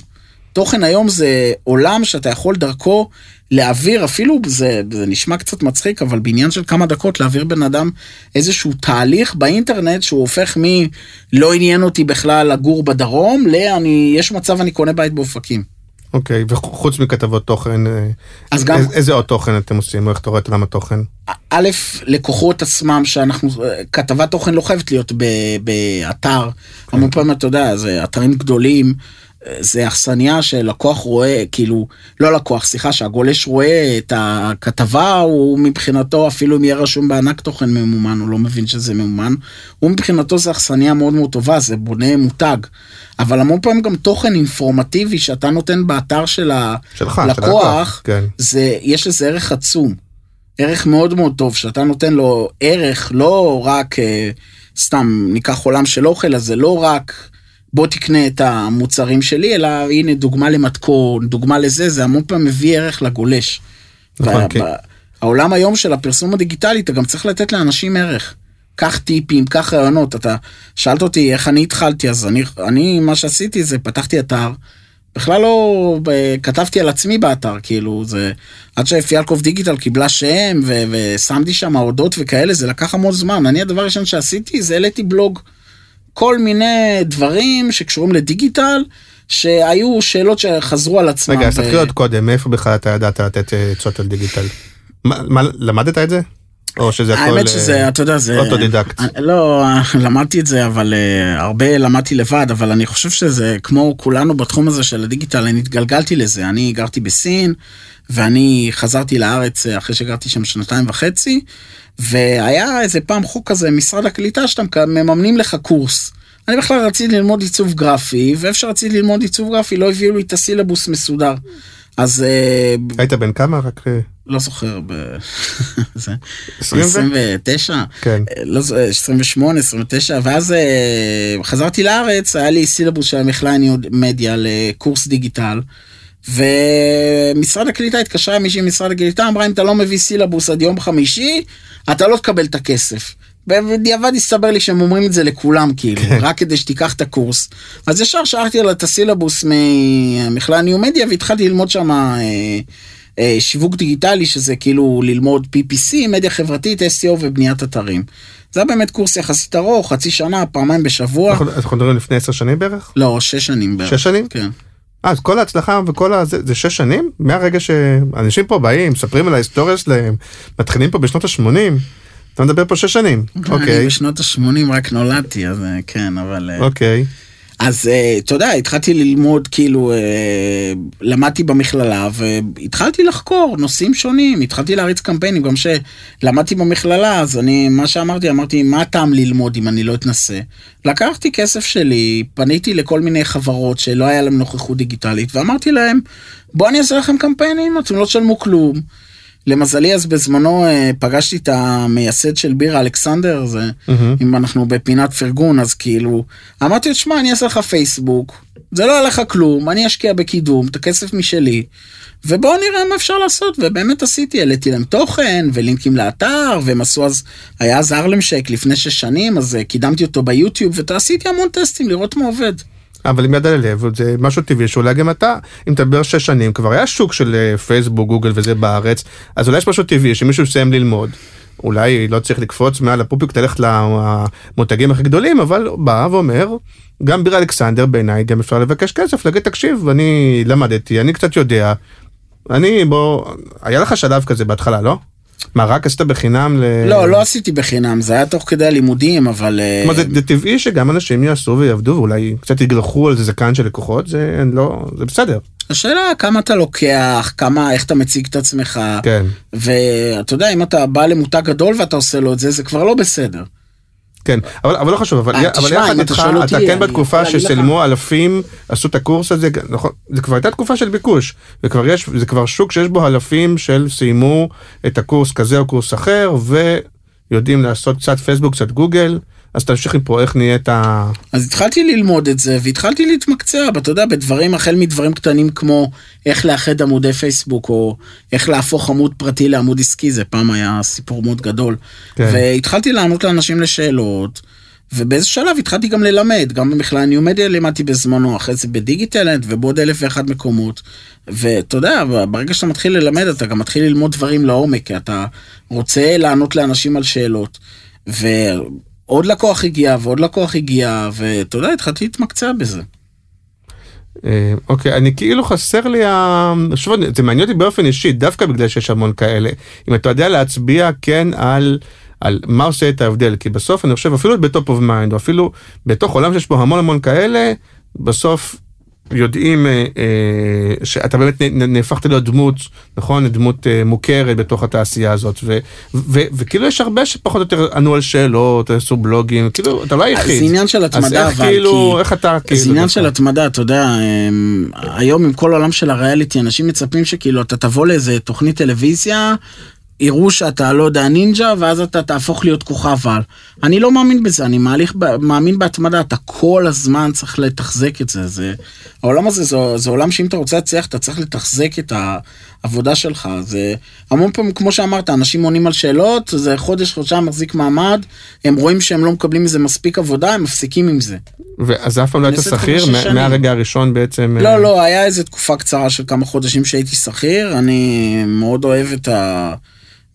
[SPEAKER 4] תוכן היום זה עולם שאתה יכול דרכו להעביר, אפילו זה, זה נשמע קצת מצחיק, אבל בעניין של כמה דקות להעביר בן אדם איזשהו תהליך באינטרנט שהוא הופך מלא עניין אותי בכלל לגור בדרום, ל"אני, יש מצב אני קונה בית באופקים.
[SPEAKER 3] אוקיי וחוץ מכתבות תוכן אה,
[SPEAKER 4] אז גם-
[SPEAKER 3] איזה- עוד תוכן אתם עושים איך אתה רואה את עולם התוכן?
[SPEAKER 4] א', לקוחות עצמם שאנחנו, כתבת תוכן לא חייבת להיות באתר, המון פעמים אתה יודע, זה אתרים גדולים, זה אכסניה שלקוח רואה, כאילו, לא לקוח, סליחה, שהגולש רואה את הכתבה, הוא מבחינתו, אפילו אם יהיה רשום בענק תוכן ממומן, הוא לא מבין שזה ממומן, הוא מבחינתו זה אכסניה מאוד מאוד טובה, זה בונה מותג. אבל המון פעמים גם תוכן אינפורמטיבי שאתה נותן באתר של הלקוח,
[SPEAKER 3] כן.
[SPEAKER 4] זה, יש לזה ערך עצום. ערך מאוד מאוד טוב, שאתה נותן לו ערך, לא רק, אה, סתם ניקח עולם של אוכל, אז זה לא רק בוא תקנה את המוצרים שלי, אלא הנה דוגמה למתכון, דוגמה לזה, זה המון פעמים מביא ערך לגולש.
[SPEAKER 3] נכון, כן.
[SPEAKER 4] ב- העולם היום של הפרסום הדיגיטלי, אתה גם צריך לתת לאנשים ערך. קח טיפים, קח רעיונות, אתה שאלת אותי איך אני התחלתי, אז אני, אני מה שעשיתי זה פתחתי אתר, בכלל לא כתבתי על עצמי באתר, כאילו זה, עד שפיאלקוב דיגיטל קיבלה שם ו- ושמתי שם הודות וכאלה, זה לקח המון זמן. אני הדבר הראשון שעשיתי זה העליתי בלוג. כל מיני דברים שקשורים לדיגיטל, שהיו שאלות שחזרו על עצמם.
[SPEAKER 3] רגע אז
[SPEAKER 4] ו-
[SPEAKER 3] תתחיל עוד קודם מאיפה בכלל אתה ידעת לתת אה, עצות על דיגיטל? מה- מה למדת את זה? או שזה הכל...
[SPEAKER 4] האמת
[SPEAKER 3] אה,
[SPEAKER 4] שזה, אתה יודע, זה...
[SPEAKER 3] אוטודידקט.
[SPEAKER 4] לא, למדתי את זה, אבל אה, הרבה למדתי לבד, אבל אני חושב שזה כמו כולנו בתחום הזה של הדיגיטל, אני התגלגלתי לזה. אני גרתי בסין, ואני חזרתי לארץ אה, אחרי שגרתי שם שנתיים וחצי, והיה איזה פעם חוק כזה, משרד הקליטה, שאתם מממנים לך קורס. אני בכלל רציתי ללמוד עיצוב גרפי, ואיפה שרציתי ללמוד עיצוב גרפי לא הביאו לי את הסילבוס מסודר. אז אה,
[SPEAKER 3] היית בן כמה? רק... אה,
[SPEAKER 4] לא זוכר, ב... זה...
[SPEAKER 3] 20 ו-
[SPEAKER 4] 29,
[SPEAKER 3] כן.
[SPEAKER 4] אה, לא זו- 28, 29, ואז חזרתי לארץ, היה לי סילבוס של המכללה מדיה לקורס דיגיטל, ומשרד הקליטה התקשרה מישהי ממשרד הקליטה, אמרה אם אתה לא מביא סילבוס עד יום חמישי, אתה לא תקבל את הכסף. בדיעבד הסתבר לי שהם אומרים את זה לכולם, כאילו,
[SPEAKER 3] כן.
[SPEAKER 4] רק כדי שתיקח את הקורס. אז ישר שאלתי לה את הסילבוס ממכללה ניו מדיה, והתחלתי ללמוד שם אה, אה, שיווק דיגיטלי, שזה כאילו ללמוד PPC, מדיה חברתית, SEO ובניית אתרים. זה היה באמת קורס יחסית ארוך, חצי שנה, פעמיים בשבוע.
[SPEAKER 3] אנחנו מדברים לפני עשר שנים בערך?
[SPEAKER 4] לא, שש שנים בערך.
[SPEAKER 3] שש שנים?
[SPEAKER 4] כן.
[SPEAKER 3] אה, אז כל ההצלחה וכל הזה, זה שש שנים? מהרגע שאנשים פה באים, מספרים על ההיסטוריה שלהם, מתחילים פה בשנות ה-80, אתה מדבר פה שש שנים.
[SPEAKER 4] אני
[SPEAKER 3] אוקיי,
[SPEAKER 4] בשנות ה-80 רק נולדתי, אז אה, כן, אבל... אה,
[SPEAKER 3] אוקיי.
[SPEAKER 4] אז אה, אתה יודע, התחלתי ללמוד, כאילו, למדתי במכללה והתחלתי לחקור נושאים שונים, התחלתי להריץ קמפיינים, גם שלמדתי במכללה, אז אני, מה שאמרתי, אמרתי, מה הטעם ללמוד אם אני לא אתנסה? לקחתי כסף שלי, פניתי לכל מיני חברות שלא היה להם נוכחות דיגיטלית, ואמרתי להם, בואו אני אעשה לכם קמפיינים, אתם לא תשלמו כלום. למזלי אז בזמנו אה, פגשתי את המייסד של בירה אלכסנדר, זה,
[SPEAKER 3] מהמם.
[SPEAKER 4] אם אנחנו בפינת פרגון אז כאילו, אמרתי לו שמע אני אעשה לך פייסבוק, זה לא יעלה לך כלום, אני אשקיע בקידום, את הכסף משלי, ובואו נראה מה אפשר לעשות, ובאמת עשיתי, העליתי להם תוכן ולינקים לאתר, והם עשו אז, היה אז ארלם שייק לפני שש שנים, אז אה, קידמתי אותו ביוטיוב, ועשיתי המון טסטים לראות מה עובד.
[SPEAKER 3] אבל עם יד על הלב, זה משהו טבעי שאולי גם אתה, אם אתה מדבר שש שנים, כבר היה שוק של אה, פייסבוק, גוגל וזה בארץ, אז אולי יש משהו טבעי שמישהו יסיים ללמוד. אולי לא צריך לקפוץ מעל הפופיק, תלך למותגים הכי גדולים, אבל בא ואומר, גם ביר אלכסנדר בעיניי גם אפשר לבקש כסף, להגיד תקשיב, אני למדתי, אני קצת יודע, אני בוא, היה לך שלב כזה בהתחלה, לא? מה, רק עשית בחינם ל...
[SPEAKER 4] לא, לא עשיתי בחינם, זה היה תוך כדי הלימודים, אבל... אה,
[SPEAKER 3] כלומר, זה, זה טבעי שגם אנשים יעשו ויעבדו ואולי קצת יגלחו על זה זקן של לקוחות, זה לא, זה בסדר.
[SPEAKER 4] השאלה כמה אתה לוקח, כמה, איך אתה מציג את עצמך,
[SPEAKER 3] כן.
[SPEAKER 4] ואתה יודע, אם אתה בא למותג גדול ואתה עושה לו את זה, זה כבר לא בסדר.
[SPEAKER 3] כן, אבל, אבל לא חשוב, אבל,
[SPEAKER 4] אה,
[SPEAKER 3] אבל יחד איתך, אתה
[SPEAKER 4] אותי,
[SPEAKER 3] כן בתקופה שסילמו אלפים, עשו את הקורס הזה, נכון, זה כבר הייתה תקופה של ביקוש, וכבר יש, זה כבר שוק שיש בו אלפים של סיימו את הקורס כזה או קורס אחר, ויודעים לעשות קצת פייסבוק, קצת גוגל, אז תמשיך מפה, איך נהיית,
[SPEAKER 4] אז התחלתי ללמוד את זה, והתחלתי להתמקצע, אתה יודע, בדברים, החל מדברים קטנים כמו איך לאחד עמודי פייסבוק, או איך להפוך עמוד פרטי לעמוד עסקי, זה פעם היה סיפור מאוד גדול.
[SPEAKER 3] כן.
[SPEAKER 4] והתחלתי לענות לאנשים לשאלות, ובאיזה שלב התחלתי גם ללמד, גם במכללה ניו מדיה לימדתי בזמנו, אחרי זה בדיגיטלנט ובעוד אלף ואחד מקומות. ואתה יודע, ברגע שאתה מתחיל ללמד, אתה גם מתחיל ללמוד דברים לעומק, כי אתה רוצה לענות לאנשים על שאלות. ועוד לקוח הגיע, ועוד לקוח הגיע, ואתה יודע, התחלתי להתמקצע בזה.
[SPEAKER 3] אה, אוקיי, אני כאילו חסר לי, ה... שוב, זה מעניין אותי באופן אישי, דווקא בגלל שיש המון כאלה, אם אתה יודע להצביע כן על... על מה עושה את ההבדל, כי בסוף אני חושב אפילו ב top of mind, או אפילו בתוך עולם שיש בו המון המון כאלה, בסוף יודעים אה, אה, שאתה באמת נהפכת להיות דמות, נכון? דמות אה, מוכרת בתוך התעשייה הזאת, ו, ו, וכאילו יש הרבה שפחות או יותר ענו על שאלות, עשו בלוגים, כאילו אתה לא היחיד.
[SPEAKER 4] זה עניין של
[SPEAKER 3] אז
[SPEAKER 4] התמדה,
[SPEAKER 3] איך
[SPEAKER 4] אבל
[SPEAKER 3] כאילו,
[SPEAKER 4] כי-
[SPEAKER 3] איך אתה כאילו...
[SPEAKER 4] זה עניין? של התמדה, אתה יודע, אמ, היום עם כל העולם של הריאליטי, אנשים מצפים שכאילו אתה תבוא לאיזה תוכנית טלוויזיה, יראו שאתה לא יודע נינג'ה, ואז אתה תהפוך להיות כוכב על. אני לא מאמין בזה, אני מעליך, מאמין בהתמדה, אתה כל הזמן צריך לתחזק את זה. זה העולם הזה זה, זה עולם שאם אתה רוצה להצליח, אתה צריך לתחזק את העבודה שלך. זה המון פעמים, כמו שאמרת, אנשים עונים על שאלות, זה חודש, חודשיים מחזיק מעמד, הם רואים שהם לא מקבלים מזה מספיק עבודה, הם מפסיקים עם זה.
[SPEAKER 3] ואז אף פעם לא היית שכיר. מהרגע הראשון בעצם? אה,
[SPEAKER 4] לא, לא, היה איזה תקופה קצרה של כמה חודשים שהייתי שכיר, אני מאוד אוהב את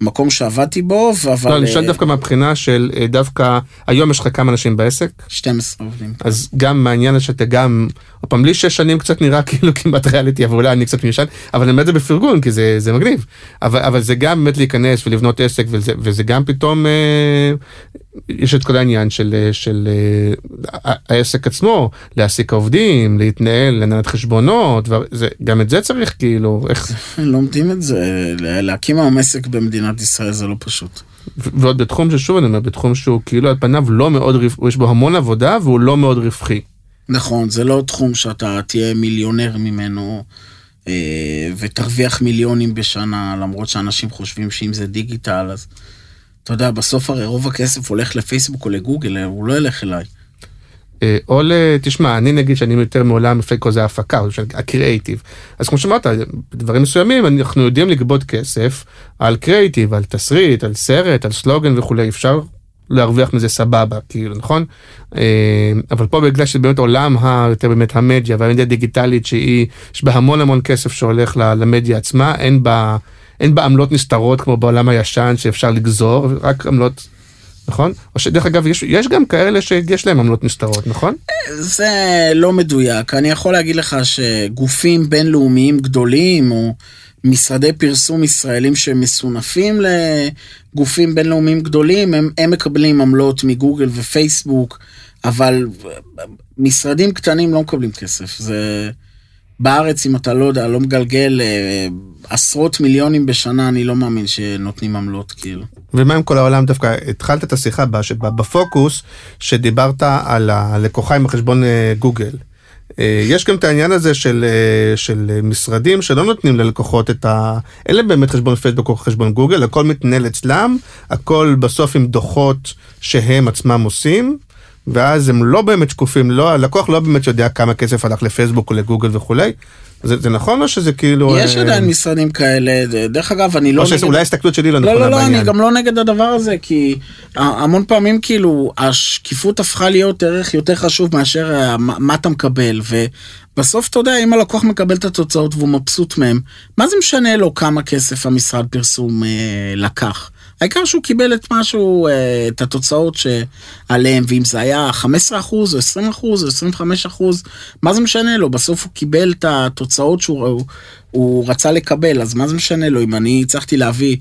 [SPEAKER 4] מקום שעבדתי בו, אבל...
[SPEAKER 3] לא, אני שואל דווקא מהבחינה של אה, דווקא, היום יש לך כמה אנשים בעסק?
[SPEAKER 4] 12 עובדים.
[SPEAKER 3] אז גם מהעניין שאתה גם, עוד פעם, לי שש שנים קצת נראה כאילו כמעט ריאליטי, אבל אולי אני קצת מיושן, אבל אני אומר את זה בפרגון, כי זה, זה מגניב. אבל, אבל זה גם באמת להיכנס ולבנות עסק, וזה, וזה גם פתאום, אה, יש את כל העניין של, אה, של אה, העסק עצמו, להעסיק עובדים, להתנהל, לנהל חשבונות, וזה, גם את זה צריך כאילו, איך...
[SPEAKER 4] לומדים את זה, להקים היום עסק במדינת ישראל זה לא פשוט.
[SPEAKER 3] ועוד בתחום ששוב אני אומר, בתחום שהוא כאילו על פניו לא מאוד, יש בו המון עבודה והוא לא מאוד רווחי.
[SPEAKER 4] נכון, זה לא תחום שאתה תהיה מיליונר ממנו אה, ותרוויח מיליונים בשנה, למרות שאנשים חושבים שאם זה דיגיטל, אז אתה יודע, בסוף הרי רוב הכסף הולך לפייסבוק או לגוגל, הוא לא ילך אליי.
[SPEAKER 3] אה, או ל... תשמע, אני נגיד שאני יותר מעולם כל זה ההפקה, הקריאייטיב. אז כמו שאמרת, בדברים מסוימים אנחנו יודעים לגבות כסף על קריאייטיב, על תסריט, על סרט, על סלוגן וכולי, אפשר להרוויח מזה סבבה, כאילו, נכון? אה, אבל פה בגלל שזה באמת עולם היותר באמת המדיה והמדיה הדיגיטלית שהיא, יש בה המון המון כסף שהולך למדיה עצמה, אין בה, אין בה עמלות נסתרות כמו בעולם הישן שאפשר לגזור, רק עמלות נכון? או שדרך אגב, יש, יש גם כאלה שיש להם עמלות נסתרות, נכון?
[SPEAKER 4] זה לא מדויק. אני יכול להגיד לך שגופים בינלאומיים גדולים, או משרדי פרסום ישראלים שמסונפים לגופים בינלאומיים גדולים, הם, הם מקבלים עמלות מגוגל ופייסבוק, אבל משרדים קטנים לא מקבלים כסף. זה... בארץ, אם אתה לא יודע, לא מגלגל אה, עשרות מיליונים בשנה, אני לא מאמין שנותנים עמלות, כאילו.
[SPEAKER 3] ומה עם כל העולם דווקא? התחלת את השיחה בפוקוס, שדיברת על הלקוחה עם החשבון אה, גוגל. אה, יש גם את העניין הזה של, של משרדים שלא נותנים ללקוחות את ה... אין להם באמת חשבון פייסבוק או חשבון גוגל, הכל מתנהל אצלם, הכל בסוף עם דוחות שהם עצמם עושים. ואז הם לא באמת שקופים, לא, הלקוח לא באמת יודע כמה כסף הלך לפייסבוק או לגוגל וכולי. זה, זה נכון או שזה כאילו...
[SPEAKER 4] יש אה... עדיין משרדים כאלה, דרך אגב, אני לא...
[SPEAKER 3] או שאולי ההסתכלות שלי לא נכונה
[SPEAKER 4] בעניין. לא, לא, לא, אני גם לא נגד הדבר הזה, כי המון פעמים כאילו, השקיפות הפכה להיות ערך יותר חשוב מאשר אה, מה, מה אתה מקבל, ובסוף אתה יודע, אם הלקוח מקבל את התוצאות והוא מבסוט מהם, מה זה משנה לו כמה כסף המשרד פרסום אה, לקח? העיקר שהוא קיבל את משהו, אה, את התוצאות שעליהם, ואם זה היה 15% או 20% או 25%, מה זה משנה לו? בסוף הוא קיבל את התוצאות שהוא הוא, הוא רצה לקבל, אז מה זה משנה לו אם אני הצלחתי להביא...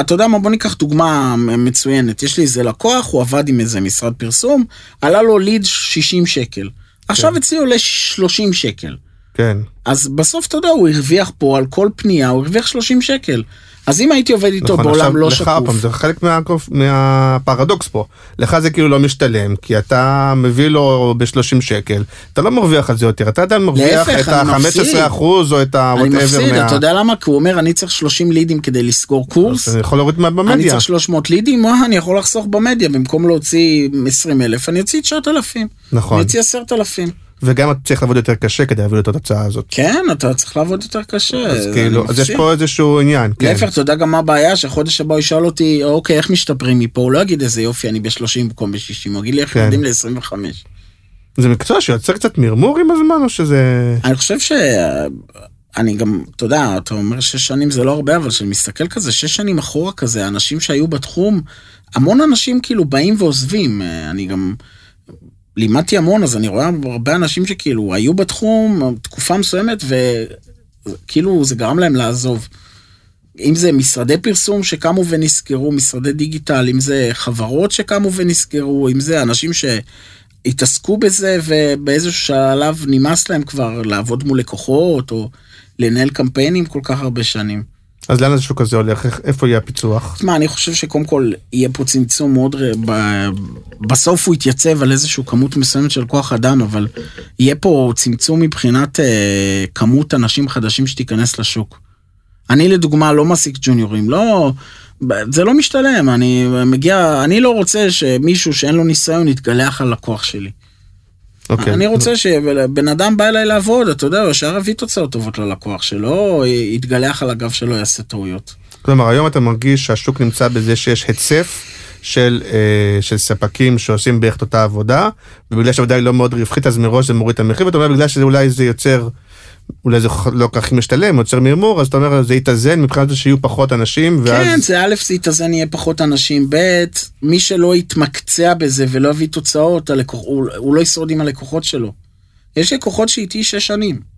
[SPEAKER 4] אתה יודע מה, בוא ניקח דוגמה מצוינת. יש לי איזה לקוח, הוא עבד עם איזה משרד פרסום, עלה לו ליד 60 שקל. עכשיו כן. אצלי עולה 30 שקל.
[SPEAKER 3] כן.
[SPEAKER 4] אז בסוף, אתה יודע, הוא הרוויח פה על כל פנייה, הוא הרוויח 30 שקל. אז אם הייתי עובד איתו נכון, בעולם לא שקוף...
[SPEAKER 3] פעם, זה חלק מה, מהפרדוקס פה. לך זה כאילו לא משתלם, כי אתה מביא לו ב-30 שקל, אתה לא מרוויח על זה יותר, אתה עדיין מרוויח את ה-15 אחוז או את ה...
[SPEAKER 4] אני מפסיד, מה... אתה יודע למה? כי הוא אומר, אני צריך 30 לידים כדי לסגור קורס.
[SPEAKER 3] אני יכול להוריד במדיה.
[SPEAKER 4] אני צריך 300 לידים, מה, אני יכול לחסוך במדיה, במקום להוציא 20 אלף, אני אוציא 9,000.
[SPEAKER 3] נכון.
[SPEAKER 4] אני אוציא 10,000.
[SPEAKER 3] וגם אתה צריך לעבוד יותר קשה כדי להביא את התוצאה הזאת.
[SPEAKER 4] כן, אתה צריך לעבוד יותר קשה.
[SPEAKER 3] אז כאילו, אז יש פה איזשהו עניין.
[SPEAKER 4] כן. להפך, אתה יודע גם מה הבעיה? שחודש הבא הוא ישאל אותי, אוקיי, איך משתפרים מפה? הוא לא יגיד איזה יופי, אני ב-30 במקום ב-60, הוא יגיד לי איך כן. יורדים ל-25.
[SPEAKER 3] זה מקצוע שיוצר קצת מרמור עם הזמן, או שזה...
[SPEAKER 4] אני חושב ש... אני גם, אתה יודע, אתה אומר שש שנים זה לא הרבה, אבל כשאני מסתכל כזה, שש שנים אחורה כזה, אנשים שהיו בתחום, המון אנשים כאילו באים ועוזבים. אני גם... לימדתי המון, אז אני רואה הרבה אנשים שכאילו היו בתחום תקופה מסוימת, וכאילו זה גרם להם לעזוב. אם זה משרדי פרסום שקמו ונסגרו, משרדי דיגיטל, אם זה חברות שקמו ונסגרו, אם זה אנשים שהתעסקו בזה ובאיזשהו שלב נמאס להם כבר לעבוד מול לקוחות, או לנהל קמפיינים כל כך הרבה שנים.
[SPEAKER 3] אז לאן השוק הזה הולך? איפה יהיה הפיצוח?
[SPEAKER 4] תשמע, אני חושב שקודם כל יהיה פה צמצום מאוד... ב... בסוף הוא יתייצב על איזושהי כמות מסוימת של כוח אדם, אבל יהיה פה צמצום מבחינת אה, כמות אנשים חדשים שתיכנס לשוק. אני לדוגמה לא מעסיק ג'וניורים, לא... זה לא משתלם, אני מגיע... אני לא רוצה שמישהו שאין לו ניסיון יתגלח על לקוח שלי. Okay. אני רוצה שבן אדם בא אליי לעבוד, אתה יודע, ישר יביא תוצאות טובות ללקוח שלו, יתגלח על הגב שלו, יעשה טעויות.
[SPEAKER 3] כלומר, היום אתה מרגיש שהשוק נמצא בזה שיש היצף של, אה, של ספקים שעושים בערך את אותה עבודה, ובגלל שהעבודה היא לא מאוד רווחית, אז מראש זה מוריד את המחיר, ואתה אומר, בגלל שאולי זה יוצר אולי זה לא כל כך משתלם, יוצר מרמור, אז אתה אומר, זה יתאזן מבחינת זה שיהיו פחות אנשים, ואז...
[SPEAKER 4] כן, זה א', זה יתאזן, יהיה פחות אנשים, ב', מי שלא יתמקצע בזה ולא יביא תוצאות, הלקוח, הוא, הוא לא ישרוד עם הלקוחות שלו. יש לקוחות שאיתי שש שנים.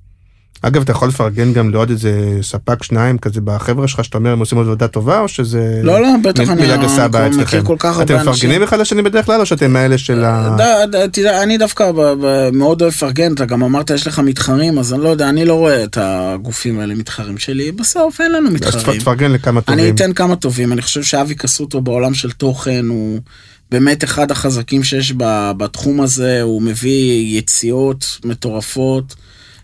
[SPEAKER 3] אגב, אתה יכול לפרגן גם לעוד איזה ספק שניים כזה בחבר'ה שלך, שאתה אומר הם עושים עבודה טובה, או שזה...
[SPEAKER 4] לא, לא, בטח אני
[SPEAKER 3] מילה גסה
[SPEAKER 4] אני מכיר
[SPEAKER 3] אצלכם?
[SPEAKER 4] כל כך הרבה
[SPEAKER 3] אתם. מפרגנים אחד לשני בדרך כלל, או שאתם האלה של ה...
[SPEAKER 4] ד- תראה, אני דווקא ב- ב- מאוד אוהב לפרגן, אתה גם אמרת יש לך מתחרים, אז אני לא יודע, אני לא רואה את הגופים האלה מתחרים שלי, בסוף אין לנו
[SPEAKER 3] אז
[SPEAKER 4] מתחרים.
[SPEAKER 3] תפרגן לכמה
[SPEAKER 4] אני
[SPEAKER 3] טובים.
[SPEAKER 4] אתן כמה טובים, אני חושב שאבי קסוטו בעולם של תוכן הוא באמת אחד החזקים שיש בתחום הזה, הוא מביא יציאות מטורפות,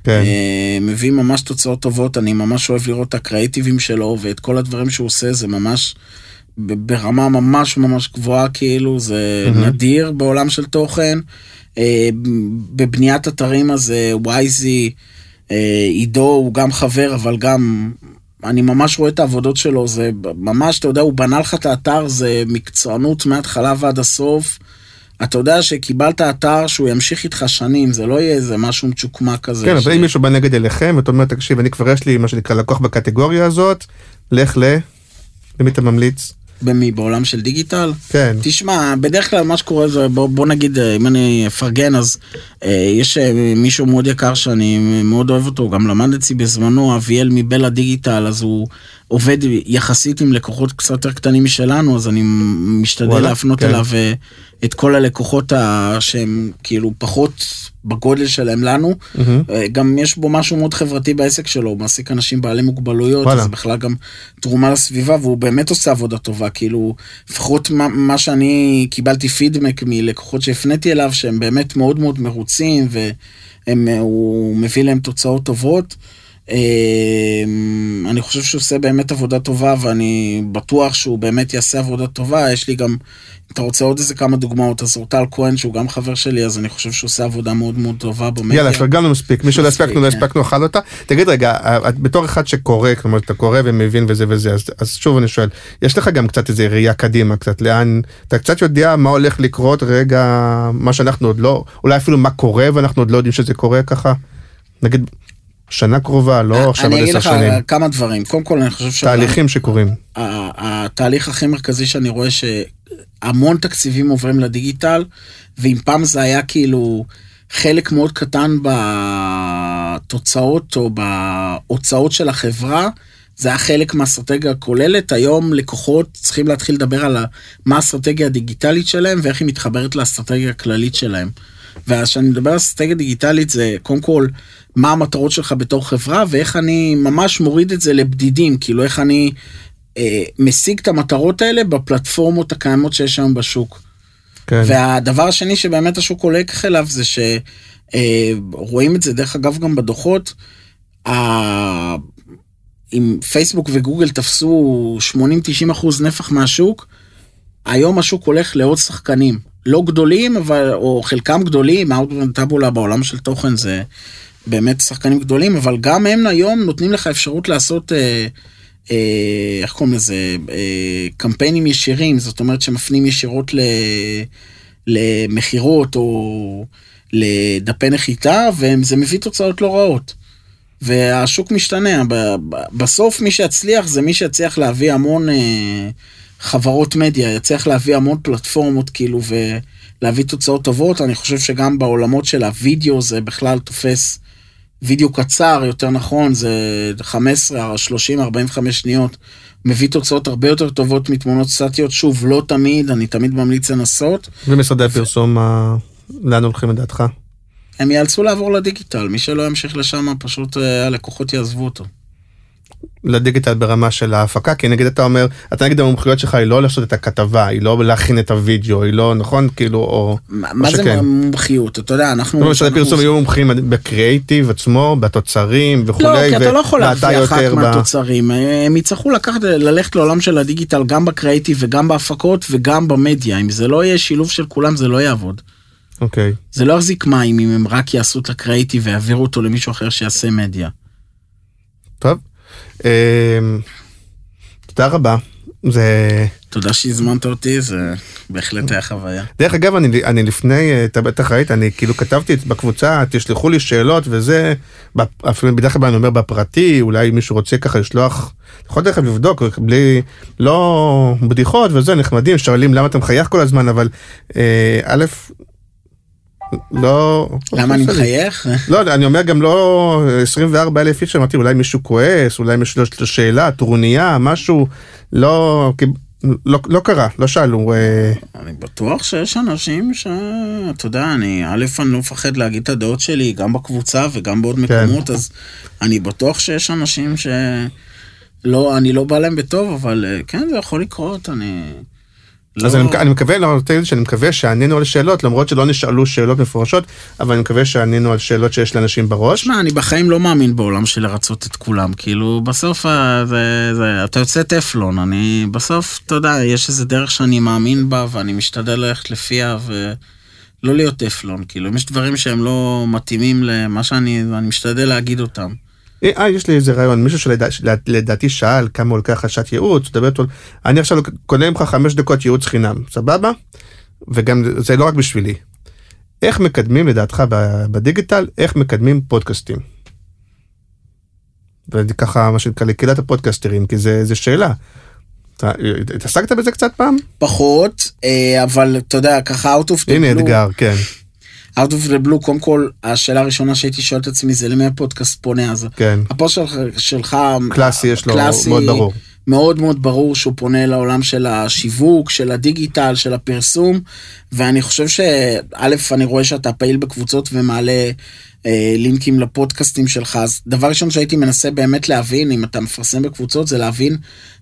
[SPEAKER 3] כן.
[SPEAKER 4] אה, מביא ממש תוצאות טובות, אני ממש אוהב לראות את הקריאיטיבים שלו ואת כל הדברים שהוא עושה, זה ממש ברמה ממש ממש גבוהה, כאילו, זה
[SPEAKER 3] מהמם.
[SPEAKER 4] נדיר בעולם של תוכן. אה, בבניית אתרים הזה, וייזי, אה, עידו הוא גם חבר, אבל גם, אני ממש רואה את העבודות שלו, זה ממש, אתה יודע, הוא בנה לך את האתר, זה מקצוענות מההתחלה ועד הסוף. אתה יודע שקיבלת אתר שהוא ימשיך איתך שנים, זה לא יהיה איזה משהו מצ'וקמק כזה.
[SPEAKER 3] כן,
[SPEAKER 4] ש-
[SPEAKER 3] אבל אם מישהו בא נגד אליכם, ואתה אומר, תקשיב, אני כבר יש לי מה שנקרא לקוח בקטגוריה הזאת, לך ל... למי אתה ממליץ?
[SPEAKER 4] במי? בעולם של דיגיטל?
[SPEAKER 3] כן.
[SPEAKER 4] תשמע, בדרך כלל מה שקורה זה, בוא, בוא נגיד, אה, אם אני אפרגן, אז אה, יש אה, מישהו מאוד יקר שאני מאוד אוהב אותו, גם למד אצלי בזמנו, אביאל מבלה דיגיטל, אז הוא עובד יחסית עם לקוחות קצת יותר קטנים משלנו, אז אני משתדל
[SPEAKER 3] וואלה,
[SPEAKER 4] להפנות
[SPEAKER 3] כן.
[SPEAKER 4] אליו אה, את כל הלקוחות ה- שהם כאילו פחות בגודל שלהם לנו. אה, גם יש בו משהו מאוד חברתי בעסק שלו, הוא מעסיק אנשים בעלי מוגבלויות,
[SPEAKER 3] וואלה.
[SPEAKER 4] אז בכלל גם תרומה לסביבה, והוא באמת עושה עבודה טובה, כאילו, לפחות מה, מה שאני קיבלתי פידבק מלקוחות שהפניתי אליו, שהם באמת מאוד מאוד מרוצים, והוא מביא להם תוצאות טובות. אה, אני חושב שהוא עושה באמת עבודה טובה, ואני בטוח שהוא באמת יעשה עבודה טובה. יש לי גם, אם אתה רוצה עוד איזה כמה דוגמאות, אז אורטל כהן, שהוא גם חבר שלי, אז אני חושב שהוא עושה עבודה מאוד מאוד טובה במדיה.
[SPEAKER 3] יאללה, פרגנו מספיק, מי שלא הספקנו, לא
[SPEAKER 4] כן.
[SPEAKER 3] הספקנו, אכל אותה. תגיד רגע, את בתור אחד שקורא, כלומר אתה קורא ומבין וזה וזה, אז- אז שוב אני שואל, יש לך גם קצת איזה ראייה קדימה, קצת לאן, אתה קצת יודע מה הולך לקרות רגע, מה שאנחנו עוד לא, אולי אפילו מה קורה ואנחנו עוד לא יודעים שזה קורה ככה? נגיד, שנה קרובה, לא עכשיו
[SPEAKER 4] אני
[SPEAKER 3] עוד
[SPEAKER 4] אגיד
[SPEAKER 3] עשר
[SPEAKER 4] לך
[SPEAKER 3] שנים.
[SPEAKER 4] כמה דברים. קודם כל, אני חושב שהעולם-
[SPEAKER 3] תהליכים שקורים.
[SPEAKER 4] התהליך הכי מרכזי שאני רואה שהמון תקציבים עוברים לדיגיטל, ואם פעם זה היה כאילו חלק מאוד קטן בתוצאות או בהוצאות של החברה, זה היה חלק מהאסטרטגיה הכוללת. היום לקוחות צריכים להתחיל לדבר על מה האסטרטגיה הדיגיטלית שלהם ואיך היא מתחברת לאסטרטגיה הכללית שלהם. וכשאני מדבר על אסטרטגיה דיגיטלית זה קודם כל מה המטרות שלך בתור חברה ואיך אני ממש מוריד את זה לבדידים, כאילו איך אני אה, משיג את המטרות האלה בפלטפורמות הקיימות שיש היום בשוק.
[SPEAKER 3] כן.
[SPEAKER 4] והדבר השני שבאמת השוק הולך אליו זה שרואים את זה דרך אגב גם בדוחות. ה- אם פייסבוק וגוגל תפסו 80-90 אחוז נפח מהשוק, היום השוק הולך לעוד שחקנים. לא גדולים, אבל, או חלקם גדולים, אאוטבריין טאבולה בעולם של תוכן זה באמת שחקנים גדולים, אבל גם הם היום נותנים לך אפשרות לעשות, אה, אה, איך קוראים לזה, אה, קמפיינים ישירים, זאת אומרת שמפנים ישירות למכירות או לדפי נחיתה, וזה מביא תוצאות לא רעות. והשוק משתנה, בסוף מי שיצליח זה מי שיצליח להביא המון אה, חברות מדיה, יצליח להביא המון פלטפורמות כאילו ולהביא תוצאות טובות, אני חושב שגם בעולמות של הוידאו זה בכלל תופס וידאו קצר, יותר נכון, זה 15, 30, 45 שניות, מביא תוצאות הרבה יותר טובות מתמונות סטטיות, שוב, לא תמיד, אני תמיד ממליץ לנסות,
[SPEAKER 3] ומשרדי הפרסום, מה- לאן הולכים לדעתך?
[SPEAKER 4] הם יאלצו לעבור לדיגיטל, מי שלא ימשיך לשם, פשוט אה, הלקוחות יעזבו אותו.
[SPEAKER 3] לדיגיטל ברמה של ההפקה, כי נגיד אתה אומר, אתה נגיד המומחיות שלך היא לא לעשות את הכתבה, היא לא להכין את הוידאו, היא לא, נכון? כאילו, או...
[SPEAKER 4] מה מה זה. מומחיות? אתה יודע, אנחנו...
[SPEAKER 3] זאת אומרת
[SPEAKER 4] אנחנו-
[SPEAKER 3] פרסום יהיו מומחים בקריאייטיב עצמו, בתוצרים וכולי,
[SPEAKER 4] לא, כי אתה לא יכול להביא אחת מהתוצרים. הם יצטרכו לקחת, ללכת לעולם של הדיגיטל גם בקריאיטיב וגם בהפקות וגם במדיה. אם זה לא יהיה שילוב של כולם, זה לא יעבוד.
[SPEAKER 3] אוקיי.
[SPEAKER 4] זה לא יחזיק מים אם הם רק יעשו את הקריאיטיב ויעבירו אותו למישהו אחר שיעשה מדיה.
[SPEAKER 3] טוב. אמ, תודה רבה. זה...
[SPEAKER 4] תודה שהזמנת אותי, זה בהחלט היה חוויה.
[SPEAKER 3] דרך אגב, אני, אני לפני, אה, אתה בטח ראית, אני כאילו כתבתי בקבוצה, תשלחו לי שאלות וזה, אפילו בדרך כלל אני אומר בפרטי, אולי מישהו רוצה ככה לשלוח, יכול דרך אגב לבדוק, בלי, לא בדיחות וזה, נחמדים, שואלים למה אתה מחייך כל הזמן, אבל אה, א', לא...
[SPEAKER 4] למה אני מחייך?
[SPEAKER 3] לא, אני אומר גם לא 24 אלף איש, אמרתי אולי מישהו כועס, אולי מישהו יש לו שאלה, טרוניה, משהו, לא, לא, לא קרה, לא שאלו. אה,
[SPEAKER 4] אני בטוח שיש אנשים ש... אתה יודע, אני, א', אני לא מפחד להגיד את הדעות שלי, גם בקבוצה וגם בעוד
[SPEAKER 3] כן.
[SPEAKER 4] מקומות, אז אני בטוח שיש אנשים ש... לא, אני לא בא להם בטוב, אבל אה, כן, זה יכול לקרות, אני...
[SPEAKER 3] אז
[SPEAKER 4] לא-
[SPEAKER 3] אני, אני מקווה, לא, שאני מקווה שענינו על שאלות, למרות שלא נשאלו שאלות מפורשות, אבל אני מקווה שענינו על שאלות שיש לאנשים בראש.
[SPEAKER 4] תשמע, אני בחיים לא מאמין בעולם של לרצות את כולם, כאילו, בסוף אה, זה, זה, אתה יוצא טפלון, אני, בסוף, אתה יודע, יש איזה דרך שאני מאמין בה, ואני משתדל ללכת לפיה, ולא להיות טפלון, כאילו, אם יש דברים שהם לא מתאימים למה שאני, אני משתדל להגיד אותם.
[SPEAKER 3] אה, יש לי איזה רעיון, מישהו שלדעתי שאל כמה הוא לוקח השעת ייעוץ, דבר איתו, אני עכשיו קונה ממך חמש דקות ייעוץ חינם, סבבה? וגם זה לא רק בשבילי. איך מקדמים לדעתך בדיגיטל, איך מקדמים פודקאסטים? וככה מה שנקרא לקהילת הפודקסטרים, כי זה, זה שאלה. אתה התעסקת בזה קצת פעם?
[SPEAKER 4] פחות, אה, אבל אתה יודע, ככה out of the
[SPEAKER 3] הנה
[SPEAKER 4] blue,
[SPEAKER 3] אתגר, כן,
[SPEAKER 4] out of the blue, קודם כל, השאלה הראשונה שהייתי שואל את עצמי זה למי הפודקאסט פונה, אז
[SPEAKER 3] כן.
[SPEAKER 4] הפוסט שלך, שלך
[SPEAKER 3] קלאסי יש לו
[SPEAKER 4] קלאסי,
[SPEAKER 3] מאוד ברור.
[SPEAKER 4] מאוד מאוד ברור שהוא פונה לעולם של השיווק, של הדיגיטל, של הפרסום, ואני חושב שא', אני רואה שאתה פעיל בקבוצות ומעלה אה, לינקים לפודקאסטים שלך, אז דבר ראשון שהייתי מנסה באמת להבין, אם אתה מפרסם בקבוצות, זה להבין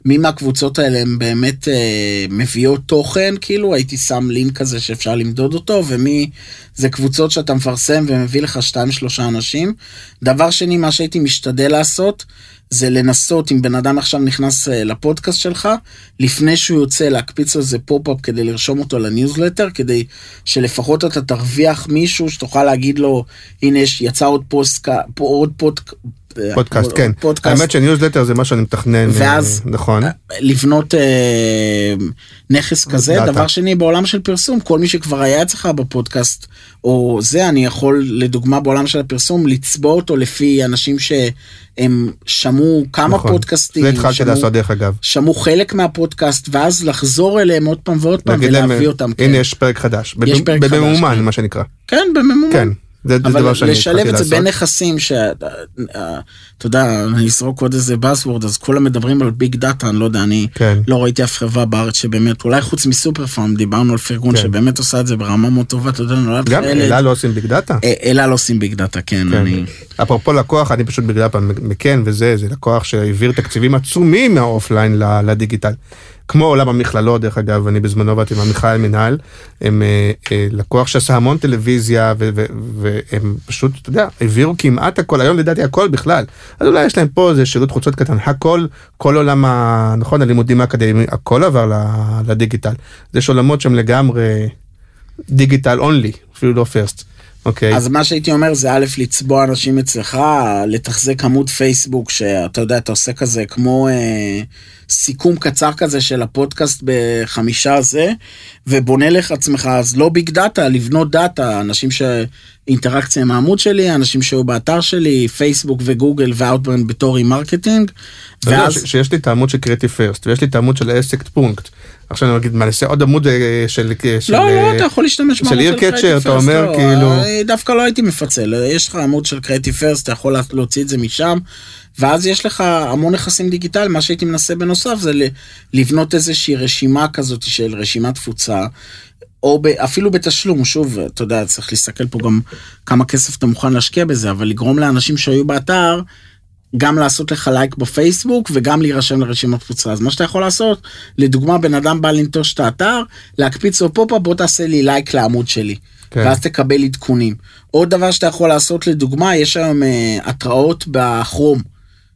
[SPEAKER 4] מי מהקבוצות האלה הם באמת אה, מביאות תוכן, כאילו הייתי שם לינק כזה שאפשר למדוד אותו, ומי זה קבוצות שאתה מפרסם ומביא לך שתיים שלושה אנשים. דבר שני, מה שהייתי משתדל לעשות, זה לנסות, אם בן אדם עכשיו נכנס אה, לפודקאסט שלך, לפני שהוא יוצא להקפיץ איזה פופ-אפ כדי לרשום אותו לניוזלטר, כדי שלפחות אתה תרוויח מישהו שתוכל להגיד לו, הנה יצא עוד פוסט, עוד פוד,
[SPEAKER 3] פודקאסט,
[SPEAKER 4] עוד-
[SPEAKER 3] כן.
[SPEAKER 4] פודקאסט.
[SPEAKER 3] האמת שניוזלטר זה מה שאני מתכנן,
[SPEAKER 4] ואז-
[SPEAKER 3] אה, נכון.
[SPEAKER 4] לבנות אה, נכס כזה.
[SPEAKER 3] דאטה.
[SPEAKER 4] דבר שני, בעולם של פרסום, כל מי שכבר היה אצלך בפודקאסט, או זה, אני יכול, לדוגמה, בעולם של הפרסום, לצבוע אותו לפי אנשים שהם שמעו כמה
[SPEAKER 3] נכון.
[SPEAKER 4] פודקאסטים,
[SPEAKER 3] זה התחלתי
[SPEAKER 4] שמעו-
[SPEAKER 3] לעשות דרך אגב.
[SPEAKER 4] שמעו חלק מהפודקאסט, ואז לחזור אליהם עוד פעם ועוד פעם
[SPEAKER 3] להגיד להם,
[SPEAKER 4] ולהביא אותם.
[SPEAKER 3] הנה
[SPEAKER 4] כן.
[SPEAKER 3] יש פרק חדש.
[SPEAKER 4] יש פרק חדש,
[SPEAKER 3] בממומן
[SPEAKER 4] כן.
[SPEAKER 3] מה שנקרא.
[SPEAKER 4] כן, בממומן.
[SPEAKER 3] כן. זה זה דבר
[SPEAKER 4] אבל
[SPEAKER 3] שאני
[SPEAKER 4] לשלב
[SPEAKER 3] התחלתי
[SPEAKER 4] את זה
[SPEAKER 3] לעשות.
[SPEAKER 4] בין נכסים, שאתה יודע, אני אזרוק עוד איזה buzzword, אז כולם מדברים על big data, אני לא יודע, אני
[SPEAKER 3] כן.
[SPEAKER 4] לא ראיתי אף חברה בארץ שבאמת, אולי חוץ מסופר פארם, דיברנו על פרגון
[SPEAKER 3] כן.
[SPEAKER 4] שבאמת עושה את זה ברמה מאוד טובה, אתה יודע, נולד
[SPEAKER 3] גם. אלה לא עושים big
[SPEAKER 4] data. אלה לא עושים ביג דאטה, כן,
[SPEAKER 3] כן.
[SPEAKER 4] אני...
[SPEAKER 3] אפרופו לקוח, אני פשוט בגלל פעם מכן וזה, זה לקוח שהעביר תקציבים עצומים מה offline לדיגיטל. כמו עולם המכללות, דרך אגב, אני בזמנו באתי מהמכללה למנהל, הם אה, אה, לקוח שעשה המון טלוויזיה, והם פשוט, אתה יודע, העבירו כמעט הכל, היום לדעתי הכל בכלל. אז אולי יש להם פה איזה שילוט חוצות קטן, הכל, כל עולם, ה- נכון, הלימודים האקדמיים, הכל עבר לדיגיטל. יש עולמות שהם לגמרי digital only, אפילו לא first. אוקיי.
[SPEAKER 4] אז מה שהייתי אומר זה א', לצבוע אנשים אצלך, לתחזק עמוד פייסבוק, שאתה יודע, אתה עושה כזה כמו אה, סיכום קצר כזה של הפודקאסט בחמישה זה, ובונה לך עצמך, אז לא big data, לבנות data, אנשים שאינטראקציה עם העמוד שלי, אנשים שהיו באתר שלי, פייסבוק וגוגל ואוטבריין בתור
[SPEAKER 3] remarketing, יודע
[SPEAKER 4] ואז...
[SPEAKER 3] ש- שיש לי את העמוד של קריאטיב פרסט ויש לי את העמוד של עסק פונקט. עכשיו אני אגיד מה נעשה עוד עמוד אה, של של,
[SPEAKER 4] לא, לא,
[SPEAKER 3] אה,
[SPEAKER 4] אתה יכול להשתמש
[SPEAKER 3] של
[SPEAKER 4] Creative
[SPEAKER 3] קצ'ר, אתה אומר
[SPEAKER 4] לא,
[SPEAKER 3] כאילו-
[SPEAKER 4] אה, דווקא לא הייתי מפצל, יש לך עמוד של קריאטיב פרסט, אתה יכול להוציא את זה משם, ואז יש לך המון נכסים דיגיטליים, מה שהייתי מנסה בנוסף זה לבנות איזושהי רשימה כזאת של רשימת תפוצה. או ב, אפילו בתשלום, שוב, אתה יודע, צריך להסתכל פה גם כמה כסף אתה מוכן להשקיע בזה, אבל לגרום לאנשים שהיו באתר, גם לעשות לך לייק בפייסבוק וגם להירשם לרשימת תפוצה. אז מה שאתה יכול לעשות, לדוגמה, בן אדם בא לנטוש את האתר, להקפיץ לו פופ בוא תעשה לי לייק לעמוד שלי.
[SPEAKER 3] כן.
[SPEAKER 4] ואז תקבל עדכונים. עוד דבר שאתה יכול לעשות, לדוגמה, יש היום אה, התראות בכרום.